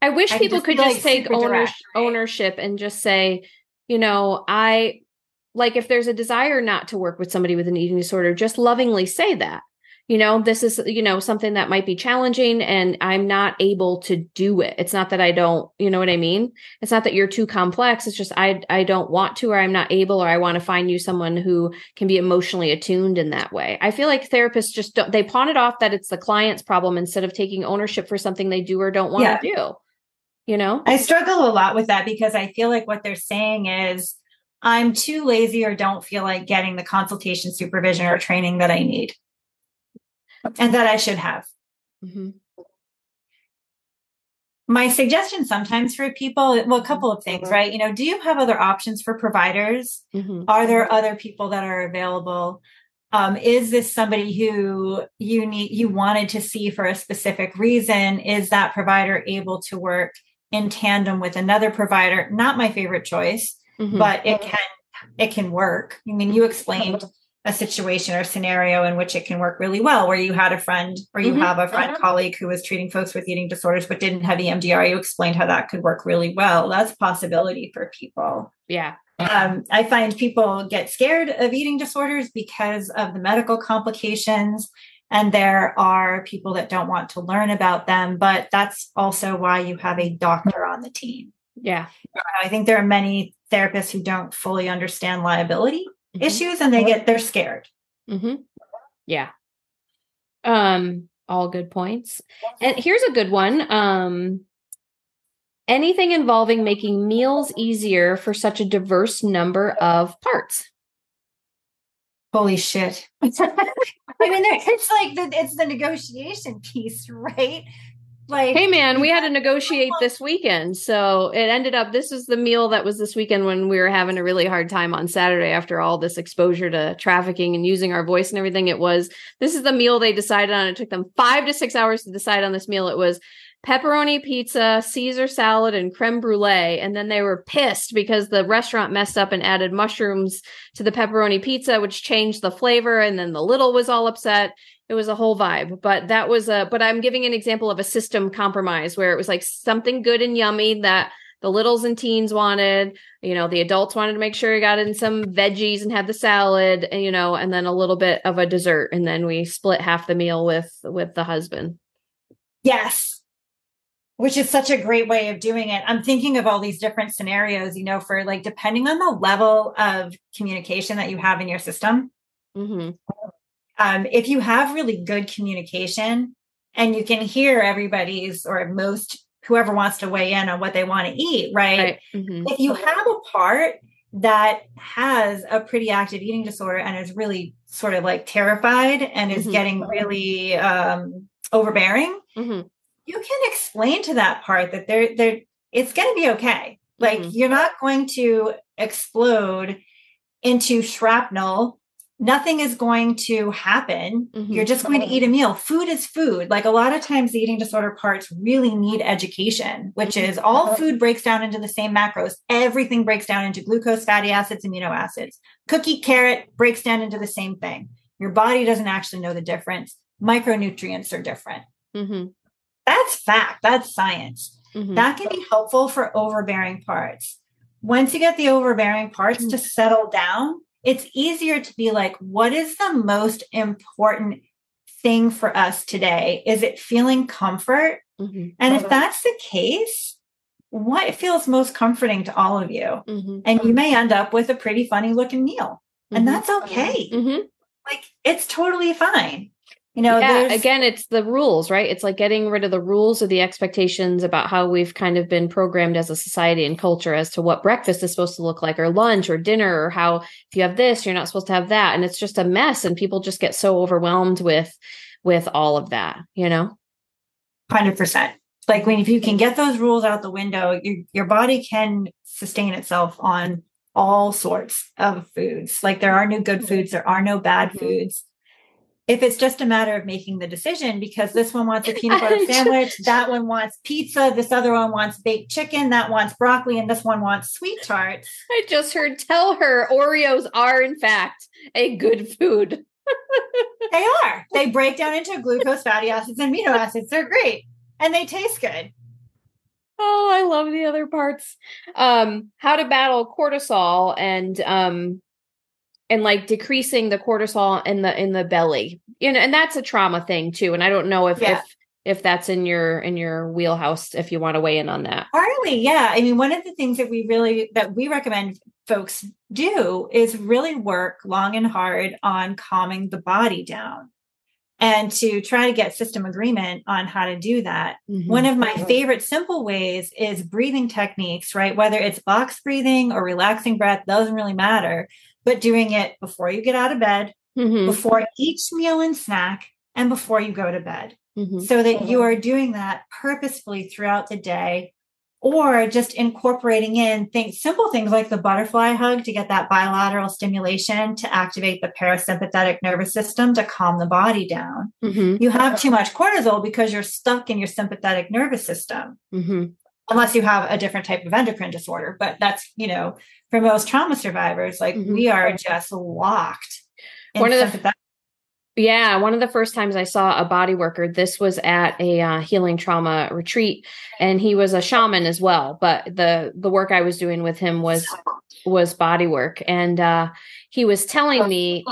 I wish I people could just like take ownership, direct, right? ownership and just say, you know, I like if there's a desire not to work with somebody with an eating disorder, just lovingly say that. You know, this is, you know, something that might be challenging and I'm not able to do it. It's not that I don't, you know what I mean? It's not that you're too complex. It's just I I don't want to or I'm not able or I want to find you someone who can be emotionally attuned in that way. I feel like therapists just don't they pawn it off that it's the client's problem instead of taking ownership for something they do or don't want yeah. to do you know i struggle a lot with that because i feel like what they're saying is i'm too lazy or don't feel like getting the consultation supervision or training that i need and that i should have mm-hmm. my suggestion sometimes for people well a couple of things right you know do you have other options for providers mm-hmm. are there other people that are available um, is this somebody who you need you wanted to see for a specific reason is that provider able to work in tandem with another provider. Not my favorite choice, mm-hmm. but it can it can work. I mean, you explained a situation or scenario in which it can work really well, where you had a friend or you mm-hmm. have a friend uh-huh. colleague who was treating folks with eating disorders but didn't have EMDR. You explained how that could work really well. That's a possibility for people. Yeah. Um, I find people get scared of eating disorders because of the medical complications and there are people that don't want to learn about them but that's also why you have a doctor on the team yeah i think there are many therapists who don't fully understand liability mm-hmm. issues and they get they're scared mm-hmm. yeah um all good points and here's a good one um anything involving making meals easier for such a diverse number of parts holy shit I mean, it's like the, it's the negotiation piece, right? Like, hey man, we had to negotiate this weekend, so it ended up. This is the meal that was this weekend when we were having a really hard time on Saturday after all this exposure to trafficking and using our voice and everything. It was this is the meal they decided on. It took them five to six hours to decide on this meal. It was pepperoni pizza, Caesar salad, and creme brulee. And then they were pissed because the restaurant messed up and added mushrooms to the pepperoni pizza, which changed the flavor. And then the little was all upset. It was a whole vibe. But that was a, but I'm giving an example of a system compromise where it was like something good and yummy that the littles and teens wanted. You know, the adults wanted to make sure he got in some veggies and had the salad, and, you know, and then a little bit of a dessert. And then we split half the meal with, with the husband. Yes which is such a great way of doing it. I'm thinking of all these different scenarios, you know, for like depending on the level of communication that you have in your system. Mm-hmm. Um, if you have really good communication and you can hear everybody's or most whoever wants to weigh in on what they want to eat, right? right. Mm-hmm. If you have a part that has a pretty active eating disorder and is really sort of like terrified and is mm-hmm. getting really um, overbearing, mm-hmm you can explain to that part that they're they're it's going to be okay. Like mm-hmm. you're not going to explode into shrapnel. Nothing is going to happen. Mm-hmm. You're just going to eat a meal. Food is food. Like a lot of times, the eating disorder parts really need education, which mm-hmm. is all food breaks down into the same macros. Everything breaks down into glucose, fatty acids, amino acids. Cookie, carrot breaks down into the same thing. Your body doesn't actually know the difference. Micronutrients are different. Mm-hmm. That's fact. That's science. Mm-hmm. That can be helpful for overbearing parts. Once you get the overbearing parts mm-hmm. to settle down, it's easier to be like, what is the most important thing for us today? Is it feeling comfort? Mm-hmm. And if that's the case, what feels most comforting to all of you? Mm-hmm. And you may end up with a pretty funny looking meal. And mm-hmm. that's okay. Mm-hmm. Like it's totally fine you know yeah again it's the rules right? It's like getting rid of the rules or the expectations about how we've kind of been programmed as a society and culture as to what breakfast is supposed to look like or lunch or dinner or how if you have this you're not supposed to have that. And it's just a mess and people just get so overwhelmed with with all of that you know? 100% like when if you can get those rules out the window your your body can sustain itself on all sorts of foods. Like there are no good foods there are no bad mm-hmm. foods if it's just a matter of making the decision because this one wants a peanut butter sandwich, that one wants pizza, this other one wants baked chicken, that wants broccoli, and this one wants SweeTarts. I just heard tell her Oreos are, in fact, a good food. they are. They break down into glucose, fatty acids, and amino acids. They're great and they taste good. Oh, I love the other parts. Um, how to battle cortisol and um and like decreasing the cortisol in the in the belly you know and that's a trauma thing too and i don't know if yeah. if if that's in your in your wheelhouse if you want to weigh in on that partly yeah i mean one of the things that we really that we recommend folks do is really work long and hard on calming the body down and to try to get system agreement on how to do that. Mm-hmm. One of my favorite simple ways is breathing techniques, right? Whether it's box breathing or relaxing breath, doesn't really matter but doing it before you get out of bed, mm-hmm. before each meal and snack, and before you go to bed. Mm-hmm. So that you are doing that purposefully throughout the day, or just incorporating in things, simple things like the butterfly hug to get that bilateral stimulation to activate the parasympathetic nervous system to calm the body down. Mm-hmm. You have too much cortisol because you're stuck in your sympathetic nervous system. Mm-hmm unless you have a different type of endocrine disorder. But that's, you know, for most trauma survivors, like mm-hmm. we are just locked. One of the yeah, one of the first times I saw a body worker, this was at a uh, healing trauma retreat, and he was a shaman as well. But the the work I was doing with him was was body work, and uh, he was telling me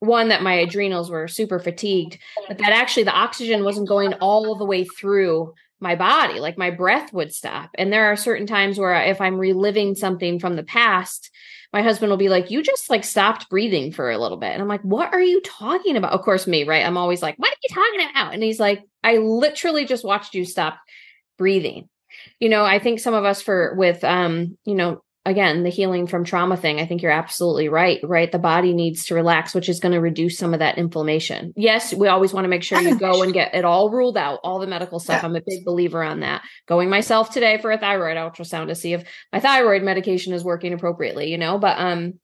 one that my adrenals were super fatigued, but that actually the oxygen wasn't going all the way through my body like my breath would stop. And there are certain times where if i'm reliving something from the past my husband will be like you just like stopped breathing for a little bit. And i'm like what are you talking about? Of course me right? I'm always like what are you talking about? And he's like i literally just watched you stop breathing. You know i think some of us for with um you know again the healing from trauma thing i think you're absolutely right right? The body needs to relax which is going to reduce some of that inflammation. Yes we always want to make sure you go and get it all ruled out all the medical stuff. I'm a big believer on that. Going myself today for a thyroid ultrasound to see if my thyroid medication is working appropriately you know? But um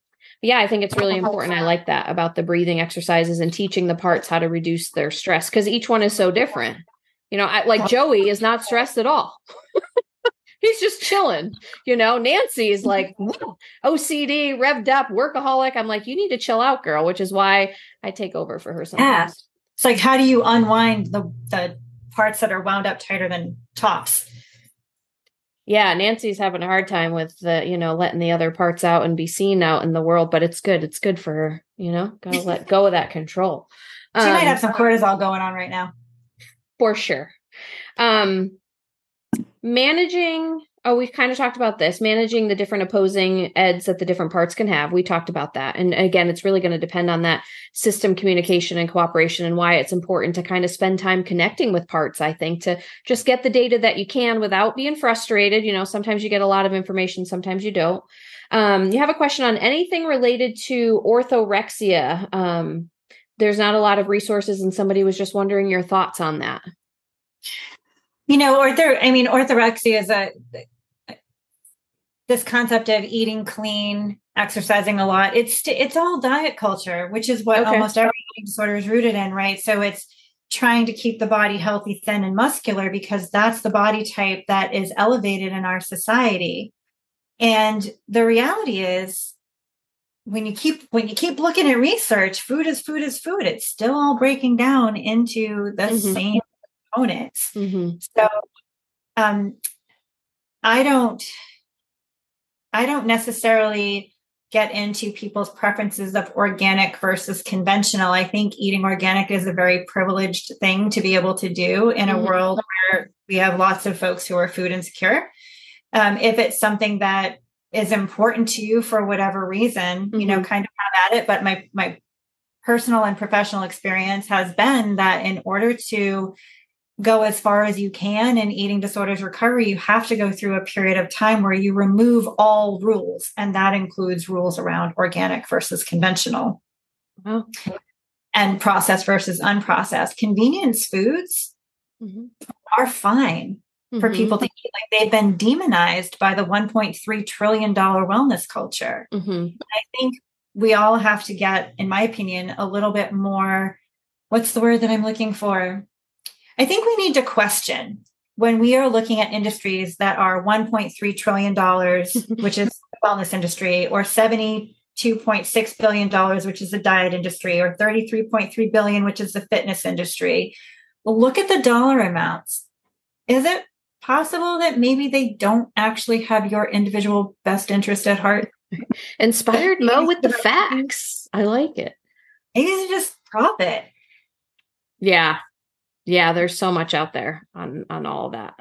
yeah i think it's really important. I like that about the breathing exercises and teaching the parts how to reduce their stress because each one is so different. You know I, like joey is not stressed at all he's just chilling. You know, Nancy is like OCD, revved up, workaholic. I'm like, you need to chill out, girl, which is why I take over for her sometimes. Yeah. It's like, how do you unwind the the parts that are wound up tighter than tops? Yeah, Nancy's having a hard time with the, you know, letting the other parts out and be seen out in the world, but it's good. It's good for her, you know, gotta let go of that control. She um, might have some cortisol going on right now. For sure. Um, managing oh we've kind of talked about this managing the different opposing EDs that the different parts can have. We talked about that. And again it's really going to depend on that system communication and cooperation and why it's important to kind of spend time connecting with parts i think to just get the data that you can without being frustrated. You know sometimes you get a lot of information sometimes you don't. Um, you have a question on anything related to orthorexia. Um, there's not a lot of resources and somebody was just wondering your thoughts on that you know, ortho, I mean, orthorexia is a, this concept of eating clean, exercising a lot. It's, it's all diet culture, which is what okay. almost every eating disorder is rooted in, right? So it's trying to keep the body healthy, thin, and muscular because that's the body type that is elevated in our society. And the reality is, when you keep when you keep looking at research, food is food is food. It's still all breaking down into the mm-hmm. same components. Mm-hmm. So um, I don't I don't necessarily get into people's preferences of organic versus conventional. I think eating organic is a very privileged thing to be able to do in mm-hmm. a world where we have lots of folks who are food insecure. Um, if it's something that is important to you for whatever reason, mm-hmm. you know, mm-hmm. kind of have at it. But my my personal and professional experience has been that in order to go as far as you can in eating disorders recovery, you have to go through a period of time where you remove all rules. And that includes rules around organic versus conventional and processed versus unprocessed. Convenience foods mm-hmm. are fine mm-hmm. for people to eat. Like they've been demonized by the $1.3 trillion wellness culture. Mm-hmm. I think we all have to get, in my opinion, a little bit more. What's the word that I'm looking for? I think we need to question when we are looking at industries that are 1.3 trillion dollars, which is the wellness industry, or 72.6 billion dollars, which is the diet industry, or $33.3 billion, which is the fitness industry. Well, look at the dollar amounts. Is it possible that maybe they don't actually have your individual best interest at heart? Inspired Mo with the facts. I like it. Maybe they just profit. Yeah. Yeah, there's so much out there on on all that.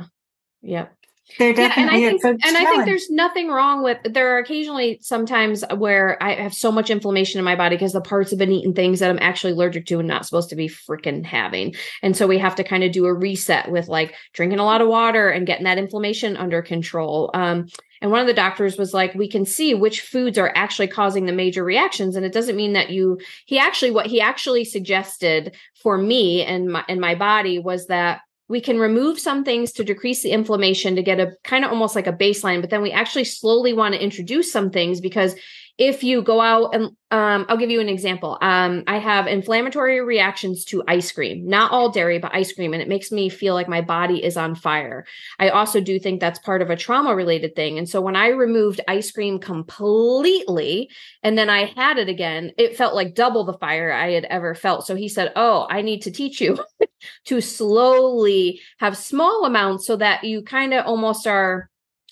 Yep. Definitely yeah, and I think, and I think there's nothing wrong with there are occasionally sometimes where I have so much inflammation in my body because the parts have been eating things that I'm actually allergic to and not supposed to be freaking having. And so we have to kind of do a reset with like drinking a lot of water and getting that inflammation under control. Um, and one of the doctors was like, we can see which foods are actually causing the major reactions. And it doesn't mean that you, he actually, what he actually suggested for me and my, and my body was that we can remove some things to decrease the inflammation to get a kind of almost like a baseline, but then we actually slowly want to introduce some things because if you go out and um, I'll give you an example. Um, I have inflammatory reactions to ice cream, not all dairy, but ice cream, and it makes me feel like my body is on fire. I also do think that's part of a trauma related thing. And so when I removed ice cream completely and then I had it again, it felt like double the fire I had ever felt. So he said, Oh, I need to teach you to slowly have small amounts so that you kind of almost are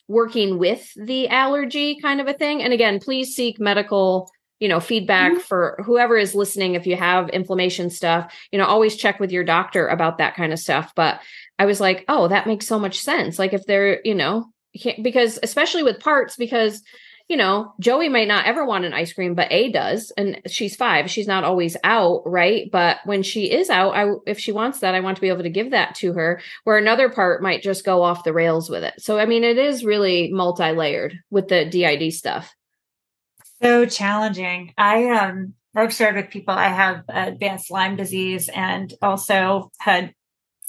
working with the allergy kind of a thing. And again, please seek medical you know feedback mm-hmm. for whoever is listening if you have inflammation stuff you know always check with your doctor about that kind of stuff but i was like oh that makes so much sense like if they're you know because especially with parts because you know, Joey might not ever want an ice cream, but A does. And she's five. She's not always out, right? But when she is out, I, if she wants that, I want to be able to give that to her, where another part might just go off the rails with it. So, I mean, it is really multi layered with the DID stuff. So challenging. I, um, I've shared with people I have advanced Lyme disease and also had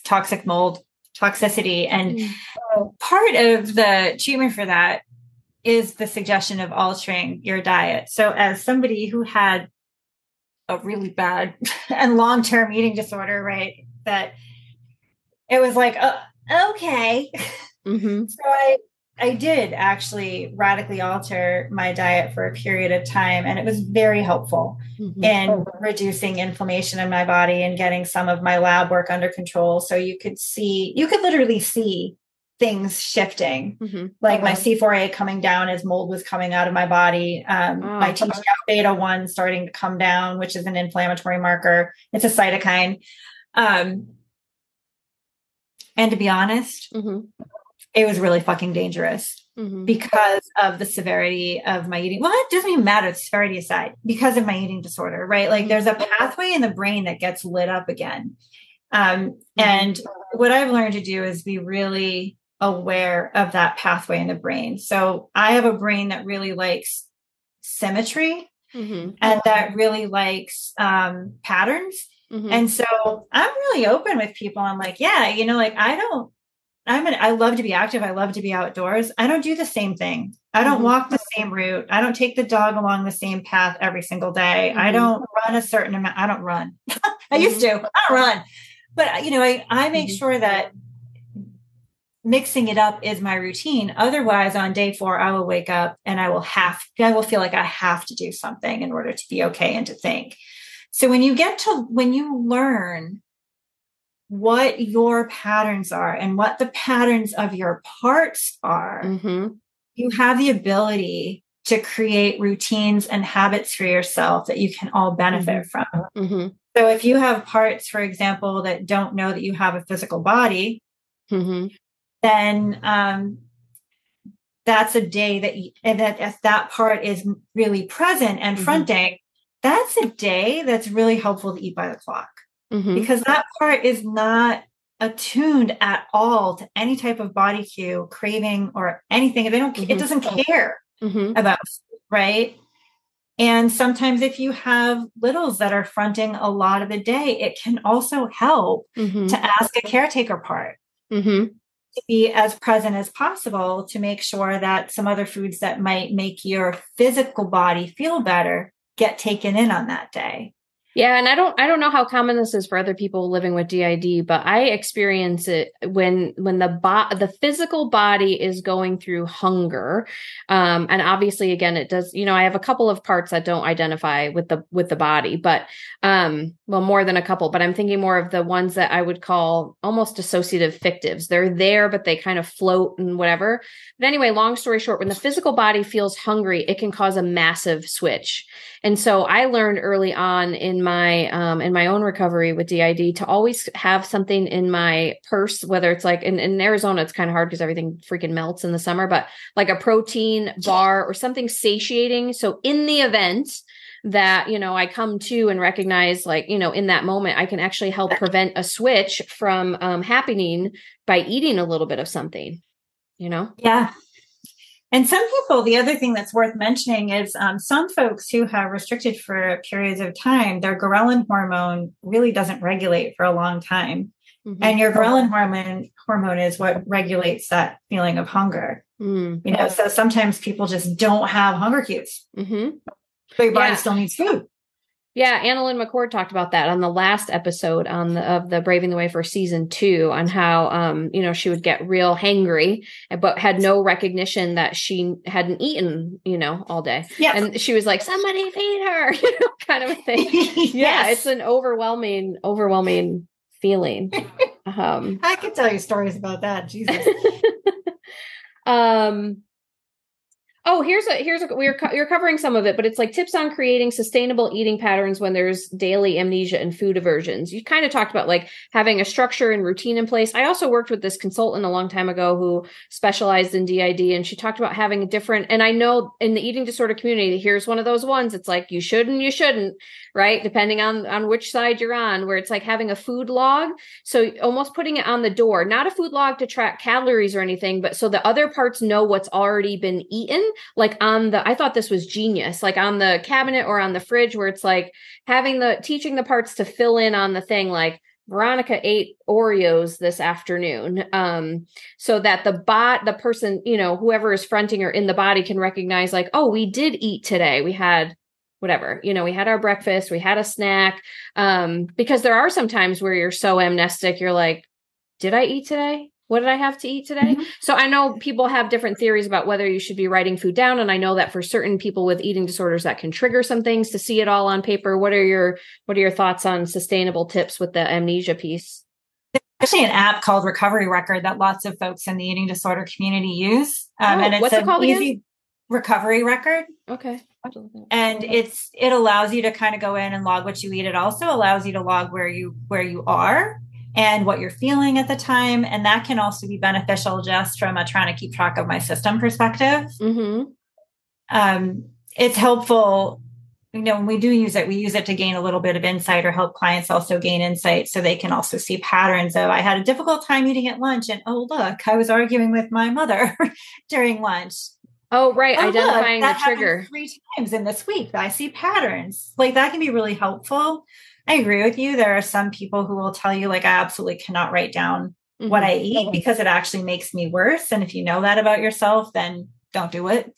toxic mold toxicity. And mm. part of the treatment for that is the suggestion of altering your diet. So, as somebody who had a really bad and long term eating disorder, right? That it was like, oh, okay. Mm-hmm. so I I did actually radically alter my diet for a period of time, and it was very helpful mm-hmm. in oh. reducing inflammation in my body and getting some of my lab work under control. So you could see, you could literally see things shifting, mm-hmm. like my C4A coming down as mold was coming out of my body, um, oh, my TGF beta 1 starting to come down, which is an inflammatory marker. It's a cytokine. Um, and to be honest, mm-hmm. it was really fucking dangerous. Mm-hmm. Because of the severity of my eating. Well, it doesn't even matter, severity aside, because of my eating disorder, right? Like there's a pathway in the brain that gets lit up again. Um, mm-hmm. and what I've learned to do is be really aware of that pathway in the brain. So I have a brain that really likes symmetry mm-hmm. and that really likes um, patterns. Mm-hmm. And so I'm really open with people. I'm like, yeah, you know, like I don't, I'm an, I love to be active. I love to be outdoors. I don't do the same thing. I don't mm-hmm. walk the same route. I don't take the dog along the same path every single day. I mm-hmm. don't run a certain amount. I don't run. I used to. I don't run. But you know, I, I make mm-hmm. sure that mixing it up is my routine. Otherwise, on day four, I will wake up and I will have, I will feel like I have to do something in order to be okay and to think. So when you get to, when you learn what your patterns are and what the patterns of your parts are, mm-hmm. you have the ability to create routines and habits for yourself that you can all benefit mm-hmm. from. Mm-hmm. So if you have parts, for example, that don't know that you have a physical body, mm-hmm then um, that's a day that you, and that if that part is really present and mm-hmm. fronting, that's a day that's really helpful to eat by the clock mm-hmm. because that part is not attuned at all to any type of body cue, craving, or anything. They don't. Mm-hmm. It doesn't care mm-hmm. about right. And sometimes, if you have littles that are fronting a lot of the day, it can also help mm-hmm. to ask a caretaker part. Mm-hmm to be as present as possible to make sure that some other foods that might make your physical body feel better get taken in on that day. Yeah, and I don't I don't know how common this is for other people living with DID, but I experience it when when the bo- the physical body is going through hunger. Um and obviously again it does, you know, I have a couple of parts that don't identify with the with the body, but um well more than a couple, but I'm thinking more of the ones that I would call almost associative fictives. They're there but they kind of float and whatever. But anyway, long story short, when the physical body feels hungry, it can cause a massive switch. And so I learned early on in my um, in my own recovery with DID to always have something in my purse, whether it's like in, in Arizona, it's kind of hard because everything freaking melts in the summer, but like a protein bar or something satiating. So in the event that you know i come to and recognize like you know in that moment i can actually help prevent a switch from um, happening by eating a little bit of something you know? Yeah and some people, the other thing that's worth mentioning is um, some folks who have restricted for periods of time, their ghrelin hormone really doesn't regulate for a long time. Mm-hmm. And your ghrelin hormone hormone is what regulates that feeling of hunger. Mm-hmm. You know, so sometimes people just don't have hunger cues. Mm-hmm. But your body yeah. still needs food. Yeah, AnnaLynne McCord talked about that on the last episode on the of the Braving the Way for season two on how um, you know, she would get real hangry, but had no recognition that she hadn't eaten, you know, all day. Yeah. And she was like, Somebody feed her, you know, kind of a thing. yes. Yeah, it's an overwhelming, overwhelming feeling. Um I could tell you stories about that. Jesus. um Oh, here's a here's a we're co- you're covering some of it, but it's like tips on creating sustainable eating patterns when there's daily amnesia and food aversions. You kind of talked about like having a structure and routine in place. I also worked with this consultant a long time ago who specialized in DID, and she talked about having a different. And I know in the eating disorder community, here's one of those ones. It's like you should and you shouldn't, right? Depending on on which side you're on, where it's like having a food log. So almost putting it on the door, not a food log to track calories or anything, but so the other parts know what's already been eaten like on the I thought this was genius, like on the cabinet or on the fridge where it's like having the teaching the parts to fill in on the thing like Veronica ate Oreos this afternoon. Um, so that the bot, the person, you know, whoever is fronting or in the body can recognize, like, oh, we did eat today. We had whatever, you know, we had our breakfast, we had a snack. Um, because there are some times where you're so amnestic, you're like, did I eat today? what did I have to eat today? Mm-hmm. So I know people have different theories about whether you should be writing food down. And I know that for certain people with eating disorders that can trigger some things to see it all on paper. What are your what are your thoughts on sustainable tips with the amnesia piece? There's actually an app called Recovery Record that lots of folks in the eating disorder community use. Um, oh, and it's what's it called easy again? recovery record. Okay. And it's it allows you to kind of go in and log what you eat. It also allows you to log where you where you are and what you're feeling at the time. And that can also be beneficial just from a trying to keep track of my system perspective. Mm-hmm. Um, it's helpful. You know, when we do use it, we use it to gain a little bit of insight or help clients also gain insight so they can also see patterns of I had a difficult time eating at lunch and oh look, I was arguing with my mother during lunch. Oh, right. Oh, Identifying look, the trigger. Three times in this week. I see patterns. Like that can be really helpful. I agree with you. There are some people who will tell you, like, I absolutely cannot write down mm-hmm. what I eat because it actually makes me worse. And if you know that about yourself, then don't do it.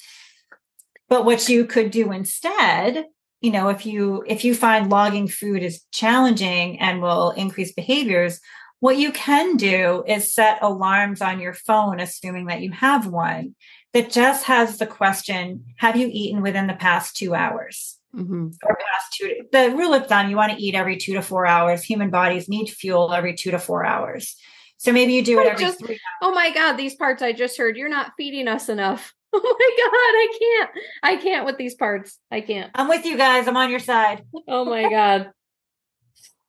But what you could do instead, you know, if you if you find logging food is challenging and will increase behaviors, what you can do is set alarms on your phone, assuming that you have one, that just has the question, have you eaten within the past two hours? mm-hmm. or past two. The rule of thumb: you want to eat every two to four hours. Human bodies need fuel every two to four hours. So maybe you do it every just, three. Hours. Oh my God! These parts I just heard. You're not feeding us enough. Oh my God! I can't. I can't with these parts. I can't. I'm with you guys. I'm on your side. Oh my God.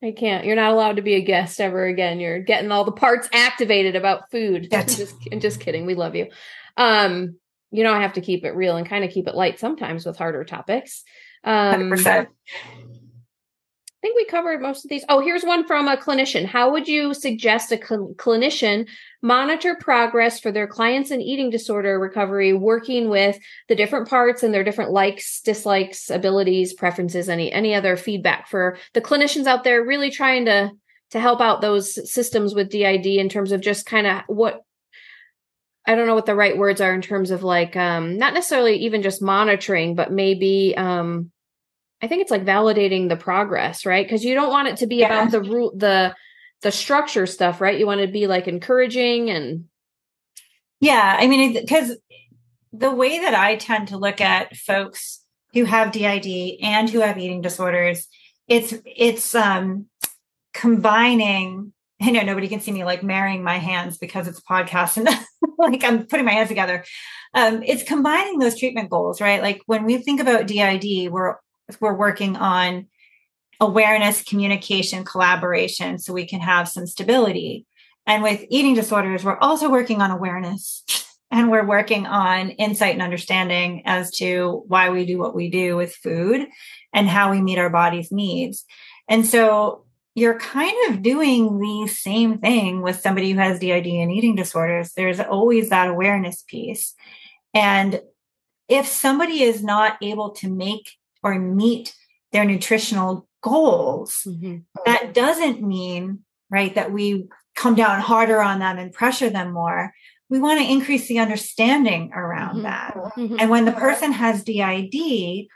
I can't. You're not allowed to be a guest ever again. You're getting all the parts activated about food. I'm just, I'm just kidding. We love you. Um, you know, I have to keep it real and kind of keep it light sometimes with harder topics. Um, 100%. I think we covered most of these. Oh, here's one from a clinician. How would you suggest a cl- clinician monitor progress for their clients in eating disorder recovery, working with the different parts and their different likes, dislikes, abilities, preferences, any any other feedback for the clinicians out there really trying to to help out those systems with DID in terms of just kind of what I don't know what the right words are in terms of like um not necessarily even just monitoring, but maybe um I think it's like validating the progress, right? Because you don't want it to be Yeah. about the rule, the the structure stuff, right? You want to be like encouraging and Yeah, I mean, because the way that I tend to look at folks who have DID and who have eating disorders, it's it's um combining. I know nobody can see me like marrying my hands because it's a podcast and like I'm putting my hands together. Um, it's combining those treatment goals, right? Like when we think about DID, we're we're working on awareness, communication, collaboration, so we can have some stability. And with eating disorders, we're also working on awareness and we're working on insight and understanding as to why we do what we do with food and how we meet our body's needs. And so you're kind of doing the same thing with somebody who has DID and eating disorders. There's always that awareness piece. And if somebody is not able to make or meet their nutritional goals, Mhm. that doesn't mean, right, that we come down harder on them and pressure them more. We want to increase the understanding around Mhm. that. Mhm. And when the person has DID,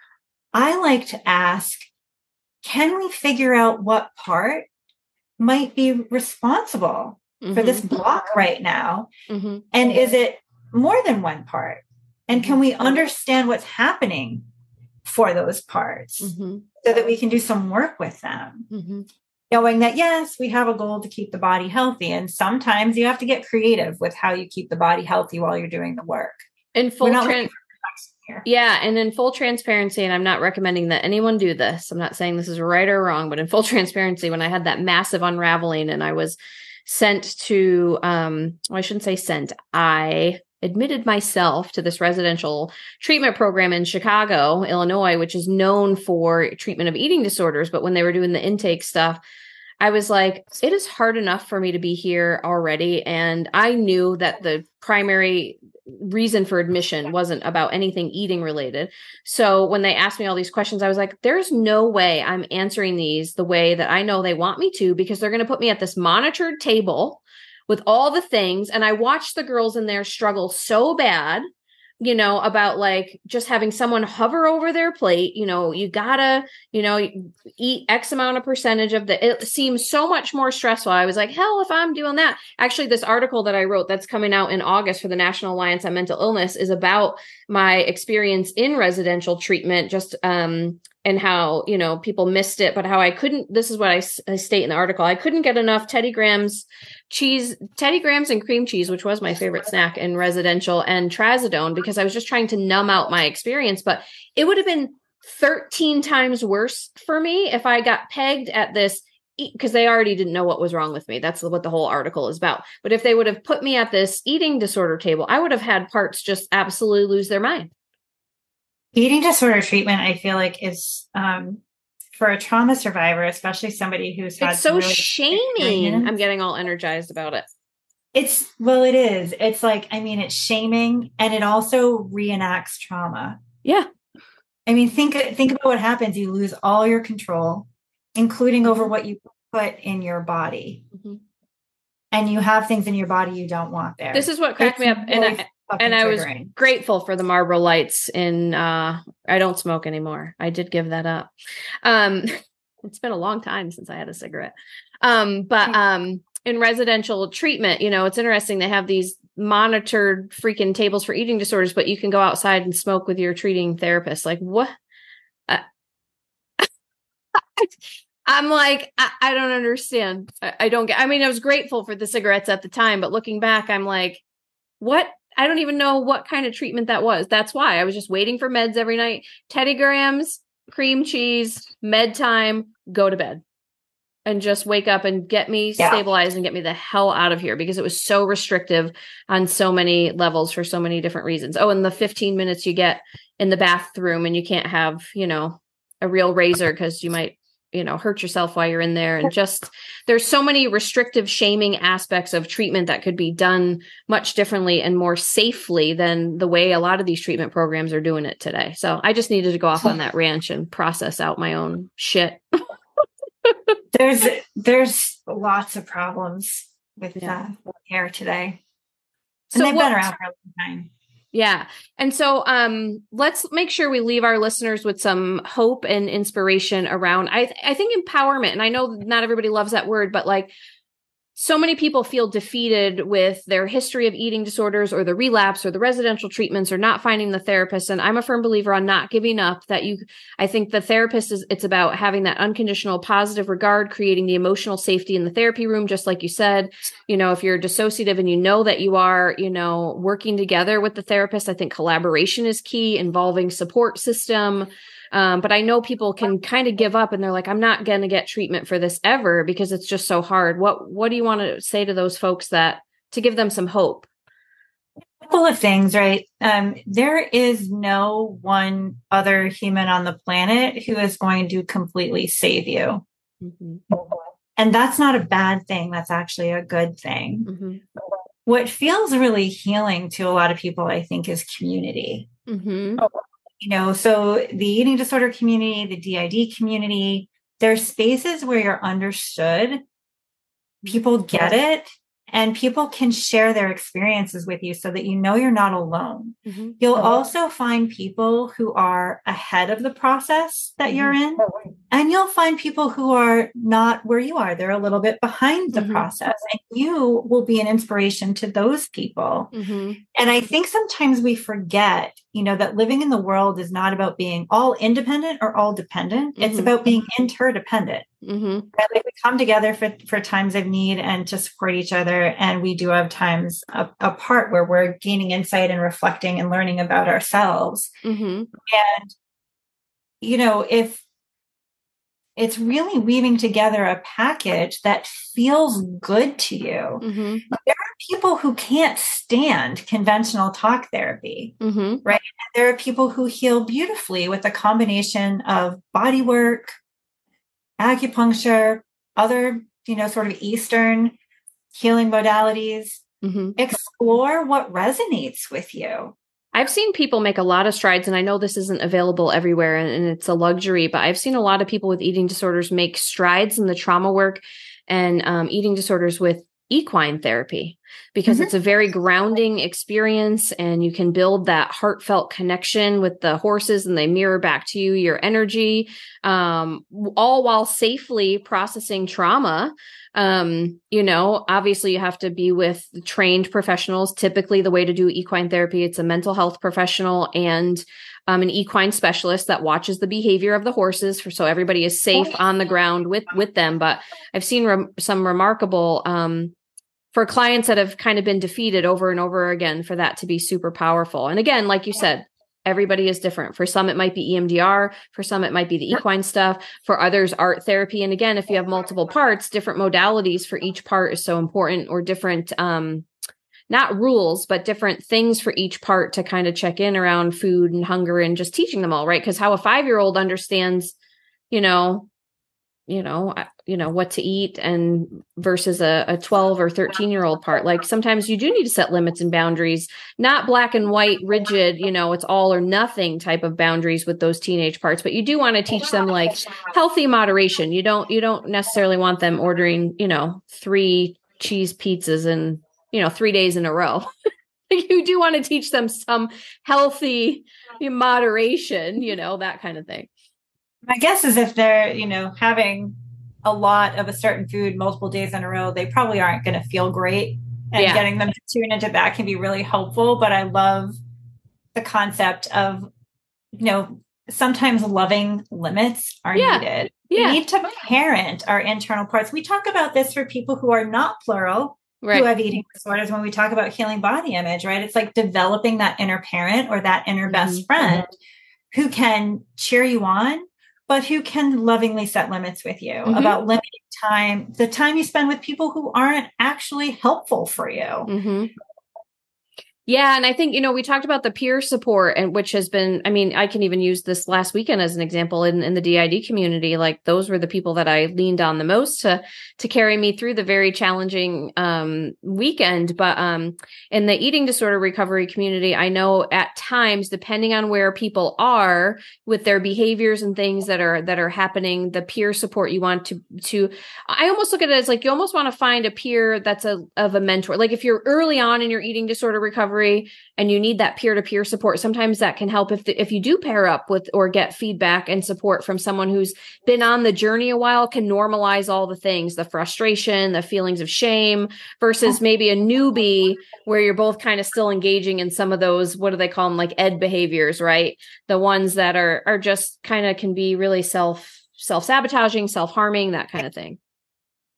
I like to ask, can we figure out what part might be responsible for this block right now? Mhm. And is it more than one part? And can we understand what's happening for those parts Mhm. so that we can do some work with them? Mhm. Knowing that, yes, we have a goal to keep the body healthy. And sometimes you have to get creative with how you keep the body healthy while you're doing the work. In full tran- looking for perfection here. Yeah, and in full transparency, and I'm not recommending that anyone do this. I'm not saying this is right or wrong, but in full transparency, when I had that massive unraveling and I was sent to um well, I shouldn't say sent, I admitted myself to this residential treatment program in Chicago, Illinois, which is known for treatment of eating disorders. But when they were doing the intake stuff, I was like, it is hard enough for me to be here already. And I knew that the primary reason for admission wasn't about anything eating related. So when they asked me all these questions, I was like, there's no way I'm answering these the way that I know they want me to because they're going to put me at this monitored table with all the things. And I watched the girls in there struggle so bad you know, about like just having someone hover over their plate. You know, you gotta, you know, eat X amount of percentage of the, it seems so much more stressful. I was like, hell, if I'm doing that. Actually, this article that I wrote that's coming out in August for the National Alliance on Mental Illness is about my experience in residential treatment, just, um, and how, you know, people missed it, but how I couldn't, this is what I state in the article. I couldn't get enough Teddy Grahams cheese, Teddy Grahams and cream cheese, which was my favorite snack in residential, and trazodone because I was just trying to numb out my experience. But it would have been 13 times worse for me if I got pegged at this because they already didn't know what was wrong with me. That's what the whole article is about. But if they would have put me at this eating disorder table, I would have had parts just absolutely lose their mind. Eating disorder treatment, I feel like, is um, for a trauma survivor, especially somebody who's had It's so really shaming. I'm getting all energized about it. It's well, it is. It's like, I mean, it's shaming and it also reenacts trauma. Yeah. I mean, think think about what happens. You lose all your control, including over what you put in your body. Mhm. And you have things in your body you don't want there. This is what cracked me It's up. And I, and I was grateful for the Marlboro lights in uh I don't smoke anymore. I did give that up. Um it's been a long time since I had a cigarette. Um but um in residential treatment, you know, it's interesting they have these monitored freaking tables for eating disorders, but you can go outside and smoke with your treating therapist. Like what? Uh, I'm like, I, I don't understand. I, I don't get. I mean, I was grateful for the cigarettes at the time, but looking back, I'm like, what? I don't even know what kind of treatment that was. That's why I was just waiting for meds every night. Teddy Grahams, cream cheese, med time, go to bed. And just wake up and get me Yeah. stabilized and get me the hell out of here because it was so restrictive on so many levels for so many different reasons. Oh, and the 15 minutes you get in the bathroom and you can't have, you know, a real razor because you might, you know, hurt yourself while you're in there. And just there's so many restrictive shaming aspects of treatment that could be done much differently and more safely than the way a lot of these treatment programs are doing it today. So I just needed to go off on that ranch and process out my own shit. there's there's lots of problems with Yeah. uh, today. So and they've what- been around for a long time. Yeah. And so um let's make sure we leave our listeners with some hope and inspiration around I th- I think empowerment and I know not everybody loves that word but like so many people feel defeated with their history of eating disorders or the relapse or the residential treatments or not finding the therapist. And i'm a firm believer on not giving up that you i think the therapist is it's about having that unconditional positive regard creating the emotional safety in the therapy room just like you said. You know if you're dissociative and you know that you are you know working together with the therapist i think collaboration is key involving support system um, but I know people can kind of give up and they're like, I'm not going to get treatment for this ever because it's just so hard. What What do you want to say to those folks that to give them some hope? A couple of things, right? Um, there is no one other human on the planet who is going to completely save you. Mm-hmm. And that's not a bad thing. That's actually a good thing. Mm-hmm. What feels really healing to a lot of people, I think, is community. Mm-hmm you know, so the eating disorder community, the DID community, there's spaces where you're understood. People get it and people can share their experiences with you so that you know you're not alone. Mm-hmm. You'll oh. also find people who are ahead of the process that mm-hmm. you're in, oh, and you'll find people who are not where you are. They're a little bit behind the mm-hmm. process, and you will be an inspiration to those people. Mm-hmm. And I think sometimes we forget, you know, that living in the world is not about being all independent or all dependent, it's mm-hmm. about being interdependent. Mm-hmm. Like we come together for, for times of need and to support each other. And we do have times apart where we're gaining insight and reflecting and learning about ourselves. Mm-hmm. And, you know, if it's really weaving together a package that feels good to you. Mm-hmm. There are people who can't stand conventional talk therapy, mm-hmm. right? there are people who heal beautifully with a combination of body work, acupuncture, other, you know, sort of Eastern healing modalities. Mm-hmm. Explore what resonates with you. I've seen people make a lot of strides, and I know this isn't available everywhere and, and, it's a luxury, but I've seen a lot of people with eating disorders make strides in the trauma work and um, eating disorders with equine therapy because mm-hmm. it's a very grounding experience and you can build that heartfelt connection with the horses and they mirror back to you your energy um, all while safely processing trauma. Um, you know obviously you have to be with trained professionals. Typically the way to do equine therapy it's a mental health professional and um, an equine specialist that watches the behavior of the horses for so everybody is safe on the ground with with them. But i've seen re- some remarkable um, for clients that have kind of been defeated over and over again for that to be super powerful. And again, like you said, everybody is different. For some, it might be EMDR. For some, it might be the equine stuff. For others, art therapy. And again, if you have multiple parts, different modalities for each part is so important or different, um, not rules, but different things for each part to kind of check in around food and hunger and just teaching them all, right? Because how a five year old understands, you know, you know you know what to eat and versus a, a 12 or 13 year old part. Like sometimes you do need to set limits and boundaries not black and white rigid you know it's all or nothing type of boundaries with those teenage parts but you do want to teach them like healthy moderation. You don't you don't necessarily want them ordering you know three cheese pizzas in you know three days in a row. You do want to teach them some healthy moderation you know that kind of thing. My guess is if they're, you know, having a lot of a certain food multiple days in a row, they probably aren't going to feel great. And yeah. getting them to tune into that can be really helpful. But I love the concept of, you know, sometimes loving limits are yeah. needed. Yeah. We need to parent our internal parts. We talk about this for people who are not plural, right. who have eating disorders when we talk about healing body image, right? It's like developing that inner parent or that inner mm-hmm. best friend who can cheer you on but who can lovingly set limits with you mm-hmm. about limiting time, the time you spend with people who aren't actually helpful for you. Mm-hmm. Yeah, and I think you know we talked about the peer support, and which has been. I mean, I can even use this last weekend as an example in in the DID community. Like those were the people that I leaned on the most to to carry me through the very challenging um, weekend. But um, in the eating disorder recovery community, I know at times, depending on where people are with their behaviors and things that are that are happening, the peer support you want to to. I almost look at it as like you almost want to find a peer that's a of a mentor. Like if you're early on in your eating disorder recovery recovery and you need that peer-to-peer support sometimes that can help if the, if you do pair up with or get feedback and support from someone who's been on the journey a while can normalize all the things the frustration the feelings of shame versus maybe a newbie where you're both kind of still engaging in some of those what do they call them like ed behaviors right? The ones that are are just kind of can be really self self-sabotaging self-harming that kind of thing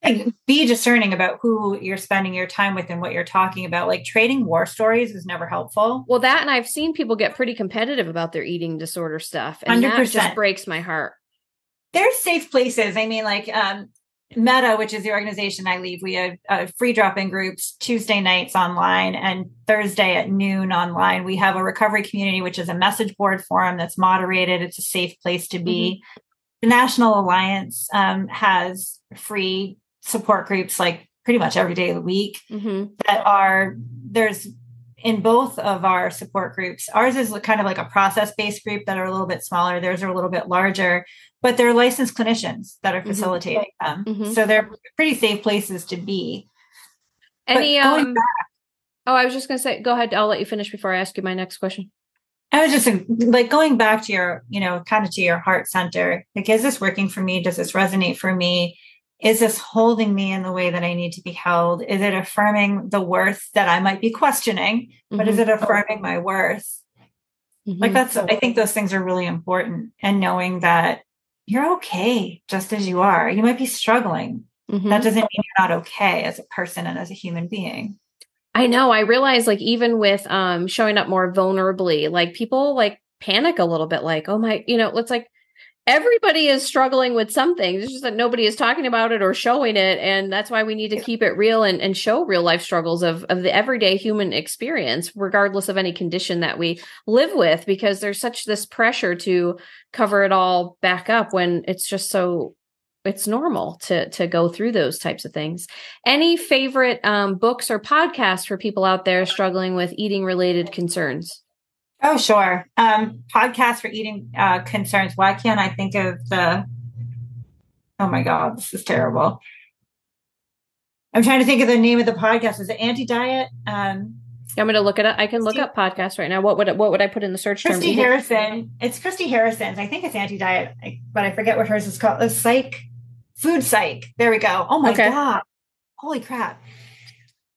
like be discerning about who you're spending your time with and what you're talking about. Like trading war stories is never helpful. Well, that and I've seen people get pretty competitive about their eating disorder stuff, and 100%. that just breaks my heart. There's safe places. I mean, like um, MEDA, which is the organization I lead, we have uh, free drop-in groups Tuesday nights online and Thursday at noon online. We have a recovery community, which is a message board forum that's moderated. It's a safe place to be. Mm-hmm. The National Alliance um, has free support groups like pretty much every day of the week mm-hmm. that are there's in both of our support groups ours is kind of like a process based group that are a little bit smaller theirs are a little bit larger but they're licensed clinicians that are mm-hmm. facilitating mm-hmm. them mm-hmm. so they're pretty safe places to be any um back, oh i was just going to say go ahead i'll let you finish before i ask you my next question I was just like going back to your, you know, kind of to your heart center. Like, is this working for me? Does this resonate for me? Is this holding me in the way that I need to be held? Is it affirming the worth that I might be questioning, but mm-hmm. is it affirming my worth? Mm-hmm. Like that's, I think those things are really important. And knowing that you're okay just as you are. You might be struggling. Mm-hmm. That doesn't mean you're not okay as a person and as a human being. I know. I realize like even with um showing up more vulnerably, like people like panic a little bit like, oh my, you know, it's like everybody is struggling with something. It's just that nobody is talking about it or showing it. And that's why we need to keep it real and, and show real life struggles of, of the everyday human experience, regardless of any condition that we live with, because there's such this pressure to cover it all back up when it's just so it's normal to to go through those types of things. Any favorite um, books or podcasts for people out there struggling with eating related concerns? Oh, sure. Um, podcast for eating uh, concerns. Why can't I think of the? Oh my God, this is terrible. I'm trying to think of the name of the podcast. Is it Anti Diet? Um, I'm going to look it up. I can look up podcasts right now. What would what would I put in the search term? Christy Harrison. It's Christy Harrison's. I think it's Anti Diet, but I forget what hers is called. The Psych, Food Psych. There we go. Oh my okay. god! Holy crap!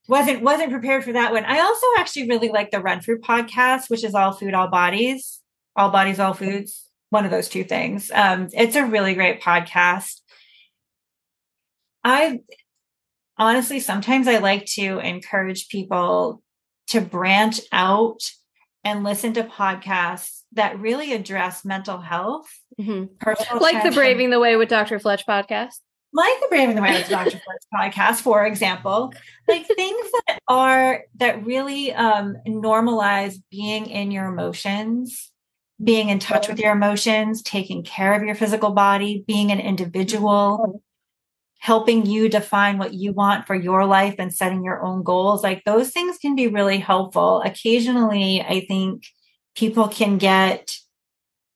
Wasn't wasn't prepared for that one. I also actually really like the Renfrew podcast, which is all food, all bodies, all bodies, all foods. One of those two things. Um, it's a really great podcast. I honestly sometimes I like to encourage people to branch out and listen to podcasts that really address mental health, mm-hmm. like the Braving the Way with Dr. Fletch podcast like the Braving the Dr. Fletch podcast, for example, like things that are that really um, normalize being in your emotions, being in touch with your emotions, taking care of your physical body, being an individual, helping you define what you want for your life and setting your own goals. Like those things can be really helpful. Occasionally, I think people can get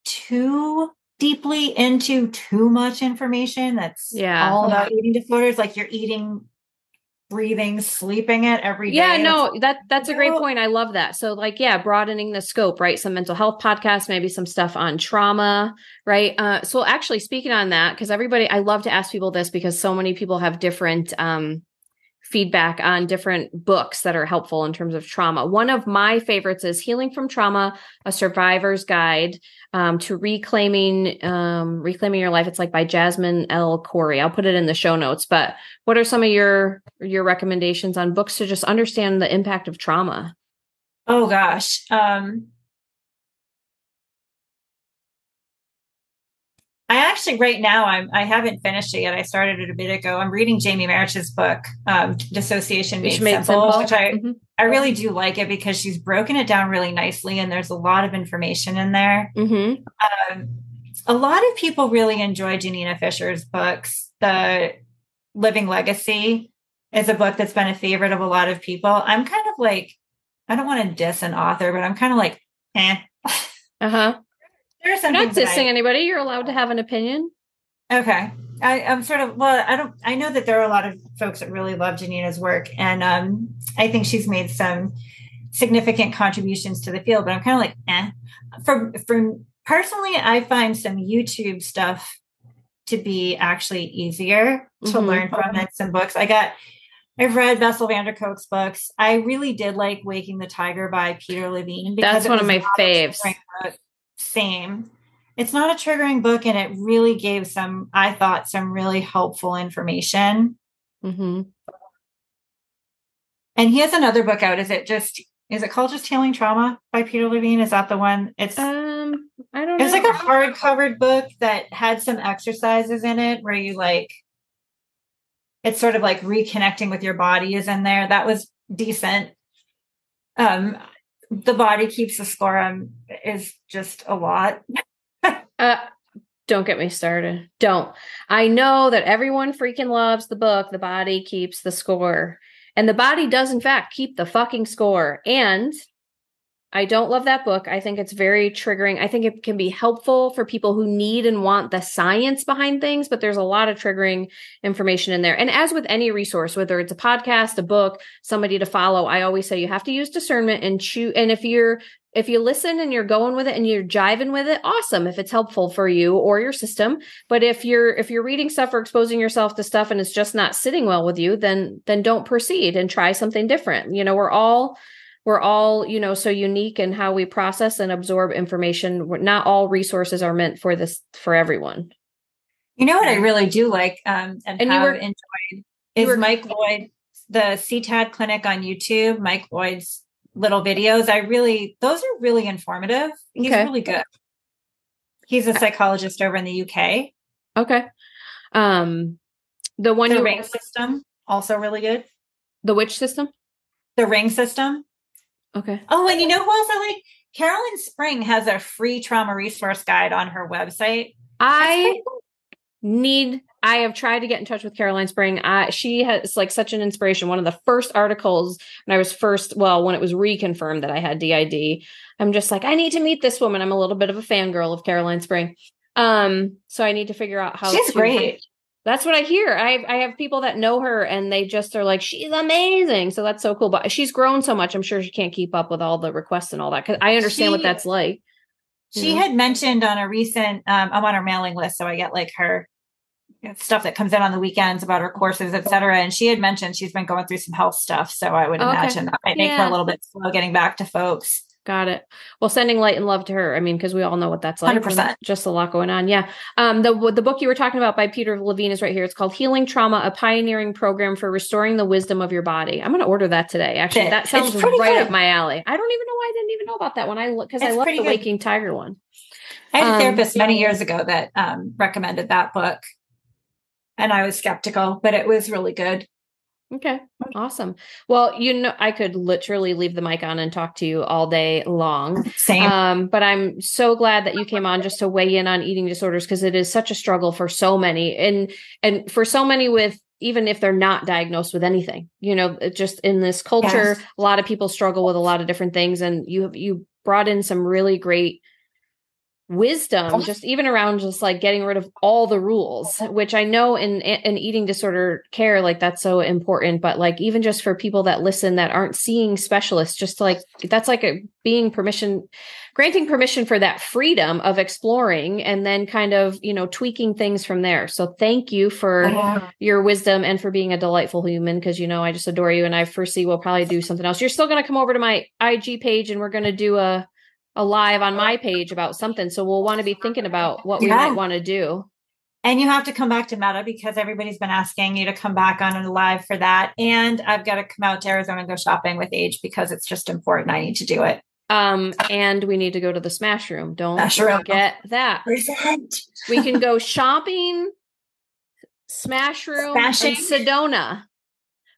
too deeply into too much information that's yeah. all about eating disorders like you're eating breathing sleeping it every day. yeah no that that's a great point. I love that. So like yeah broadening the scope right? Some mental health podcasts maybe some stuff on trauma right? Uh so actually speaking on that because everybody i love to ask people this because so many people have different um feedback on different books that are helpful in terms of trauma. One of my favorites is Healing from Trauma: A Survivor's Guide um, to Reclaiming um, Reclaiming Your Life. It's like by Jasmin Lee Cori. I'll put it in the show notes. But what are some of your your recommendations on books to just understand the impact of trauma? Oh gosh. Um, I actually right now I'm I haven't finished it yet. I started it a bit ago. I'm reading Jamie Marich's book, um, Dissociation Made, Made Simple, Simple, which I mm-hmm. I really do like it because she's broken it down really nicely, and there's a lot of information in there. Mm-hmm. Um, a lot of people really enjoy Janina Fisher's books. The Living Legacy is a book that's been a favorite of a lot of people. I'm kind of like I don't want to diss an author, but I'm kind of like, eh. Uh huh. There's some You're not dissing I, anybody. You're allowed to have an opinion. Okay. I, am sort of well. I don't. I know that there are a lot of folks that really love Janina's work, and um, I think she's made some significant contributions to the field, but I'm kind of like, eh. For for personally, I find some YouTube stuff to be actually easier to mm-hmm. learn from than some books. I got I've read Bessel van der Kolk's books. I really did like Waking the Tiger by Peter Levine because that's one of my faves. Same. It's not a triggering book, and it really gave some, I thought, some really helpful information. Mm-hmm. And he has another book out. Is it just is it called just Healing Trauma by Peter Levine? Is that the one? It's um I don't know. It's like a hard covered book that had some exercises in it where you like it's sort of like reconnecting with your body is in there. That was decent. Um the body keeps the score on is just a lot. uh don't get me started. Don't. I know that everyone freaking loves the book, The Body Keeps the Score. And the body does, in fact, keep the fucking score. And I don't love that book. I think it's very triggering. I think it can be helpful for people who need and want the science behind things, but there's a lot of triggering information in there. And as with any resource, whether it's a podcast, a book, somebody to follow, I always say you have to use discernment and choose. And if you're if you listen and you're going with it and you're jiving with it awesome if it's helpful for you or your system but if you're if you're reading stuff or exposing yourself to stuff and it's just not sitting well with you then then don't proceed and try something different you know we're all we're all you know so unique in how we process and absorb information not all resources are meant for this for everyone you know what i really do like um and, and have were, enjoyed is were, mike lloyd the ctad clinic on youtube mike lloyd's little videos. I really, those are really informative. He's okay. really good. He's a psychologist over in the UK. Okay. Um, the one the you ring system also really good. The which system? The ring system. Okay. Oh, and you know who else I like? Carolyn Spring has a free trauma resource guide on her website. I need I have tried to get in touch with Carolyn Spring. Uh, she has like such an inspiration. One of the first articles when I was first, well, when it was reconfirmed that I had DID, I'm just like, I need to meet this woman. I'm a little bit of a fangirl of Carolyn Spring. Um, so I need to figure out how she's to, great. That's what I hear. I I have people that know her and they just are like, she's amazing. So that's so cool. But she's grown so much. I'm sure she can't keep up with all the requests and all that. Cause I understand she, what that's like. She had mentioned on a recent, um, I'm on her mailing list, so I get like her stuff that comes in on the weekends about her courses, et cetera. And she had mentioned she's been going through some health stuff. So I would okay. imagine that might make yeah. her a little bit slow getting back to folks. Got it. Well, sending light and love to her. I mean, because we all know what that's like. 100%. Just a lot going on. Yeah. Um, the the book you were talking about by Peter Levine is right here. It's called Healing Trauma: A Pioneering Program for Restoring the Wisdom of Your Body. I'm going to order that today. Actually, that sounds right good. up my alley. I don't even know why I didn't even know about that one. I because I love the good. Waking Tiger one. I had a um, therapist many years ago that um, recommended that book and I was skeptical, but it was really good. Okay. Awesome. Well, you know, I could literally leave the mic on and talk to you all day long. Same. Um, but I'm so glad that you came on just to weigh in on eating disorders because it is such a struggle for so many and and for so many with even if they're not diagnosed with anything. You know, just in this culture, yes. a lot of people struggle with a lot of different things and you you brought in some really great wisdom just even around just like getting rid of all the rules which i know in in eating disorder care like that's so important but like even just for people that listen that aren't seeing specialists just like that's like a being permission granting permission for that freedom of exploring and then kind of you know tweaking things from there. So thank you for uh-huh. your wisdom and for being a delightful human because you know i just adore you and i foresee we'll probably do something else. You're still going to come over to my ig page and we're going to do a a live on my page about something. So we'll want to be thinking about what we yeah. might want to do. And you have to come back to MEDA because everybody's been asking you to come back on a live for that. And I've got to come out to Arizona and go shopping with Age because it's just important. I need to do it. Um, and we need to go to the Smash Room. Don't Smash forget room. that. Present. we can go shopping, Smash Room, Smashing. and Sedona.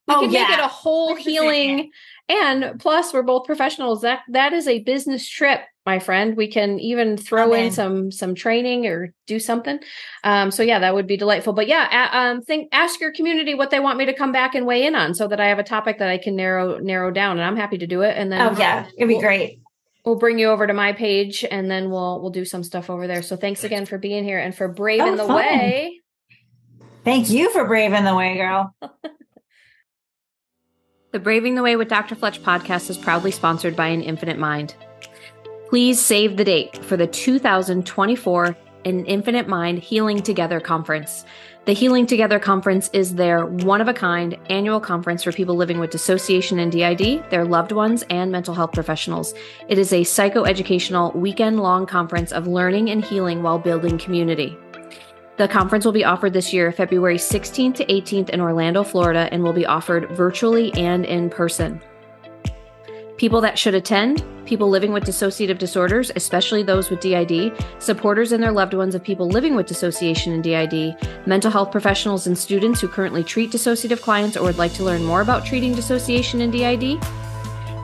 We oh, can yeah. make it a whole healing and plus, we're both professionals. That that is a business trip, my friend. We can even throw in some some training or do something. Um, so yeah, that would be delightful. But yeah, um, think ask your community what they want me to come back and weigh in on, so that I have a topic that I can narrow narrow down. And I'm happy to do it. And then oh yeah, it'd be we'll, great. We'll bring you over to my page, and then we'll we'll do some stuff over there. So thanks again for being here and for braving oh, the fun. way. Thank you for braving the way, girl. The Braving the Way with Dr. Fletch podcast is proudly sponsored by An Infinite Mind. Please save the date for the 2024 An Infinite Mind Healing Together Conference. The Healing Together Conference is their one of a kind annual conference for people living with dissociation and DID, their loved ones, and mental health professionals. It is a psychoeducational weekend long conference of learning and healing while building community. The conference will be offered this year, February 16th to 18th in Orlando, Florida, and will be offered virtually and in person. People that should attend people living with dissociative disorders, especially those with DID, supporters and their loved ones of people living with dissociation and DID, mental health professionals and students who currently treat dissociative clients or would like to learn more about treating dissociation and DID,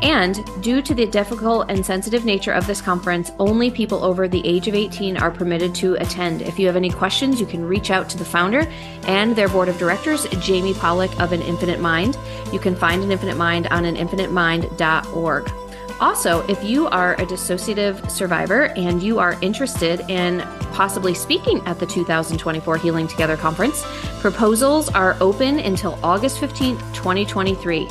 and due to the difficult and sensitive nature of this conference, only people over the age of 18 are permitted to attend. If you have any questions, you can reach out to the founder and their board of directors, Jaime Pollack of An Infinite Mind. You can find An Infinite Mind on aninfinitemind.org. Also, if you are a dissociative survivor and you are interested in possibly speaking at the 2024 Healing Together Conference, proposals are open until August 15th, 2023.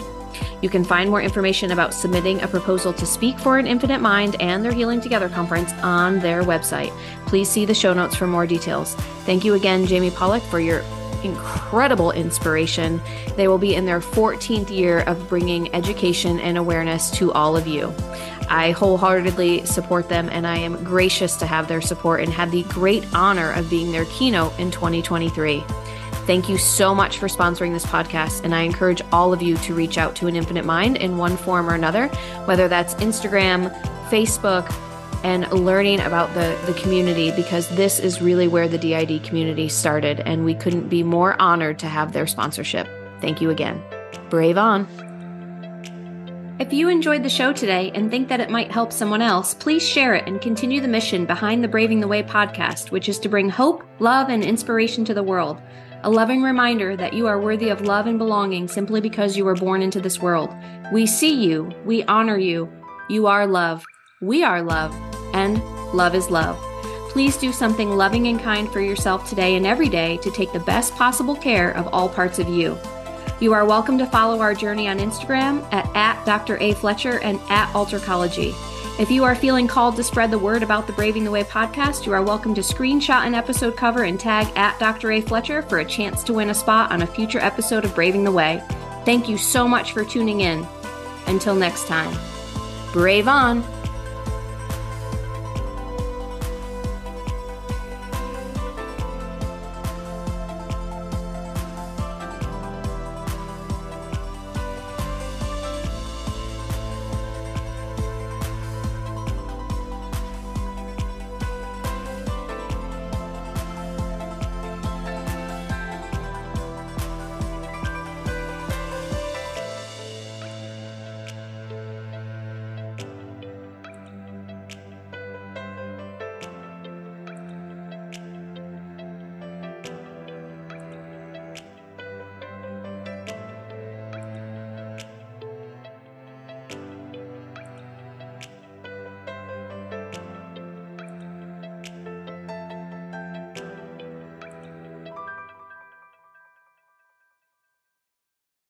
You can find more information about submitting a proposal to speak for an Infinite Mind and their Healing Together conference on their website. Please see the show notes for more details. Thank you again, Jaime Pollack, for your incredible inspiration. They will be in their 14th year of bringing education and awareness to all of you. I wholeheartedly support them and I am gracious to have their support and have the great honor of being their keynote in 2023. Thank you so much for sponsoring this podcast, and I encourage all of you to reach out to an infinite mind in one form or another, whether that's Instagram, Facebook, and learning about the, the community because this is really where the DID community started, and we couldn't be more honored to have their sponsorship. Thank you again. Brave on. If you enjoyed the show today and think that it might help someone else, please share it and continue the mission behind the Braving the Way podcast, which is to bring hope, love, and inspiration to the world. A loving reminder that you are worthy of love and belonging simply because you were born into this world. We see you, we honor you. You are love, we are love, and love is love. Please do something loving and kind for yourself today and every day to take the best possible care of all parts of you. You are welcome to follow our journey on Instagram at, at Dr. A. Fletcher and at Altercology. If you are feeling called to spread the word about the Braving the Way podcast, you are welcome to screenshot an episode cover and tag at Dr. A. Fletcher for a chance to win a spot on a future episode of Braving the Way. Thank you so much for tuning in. Until next time, brave on.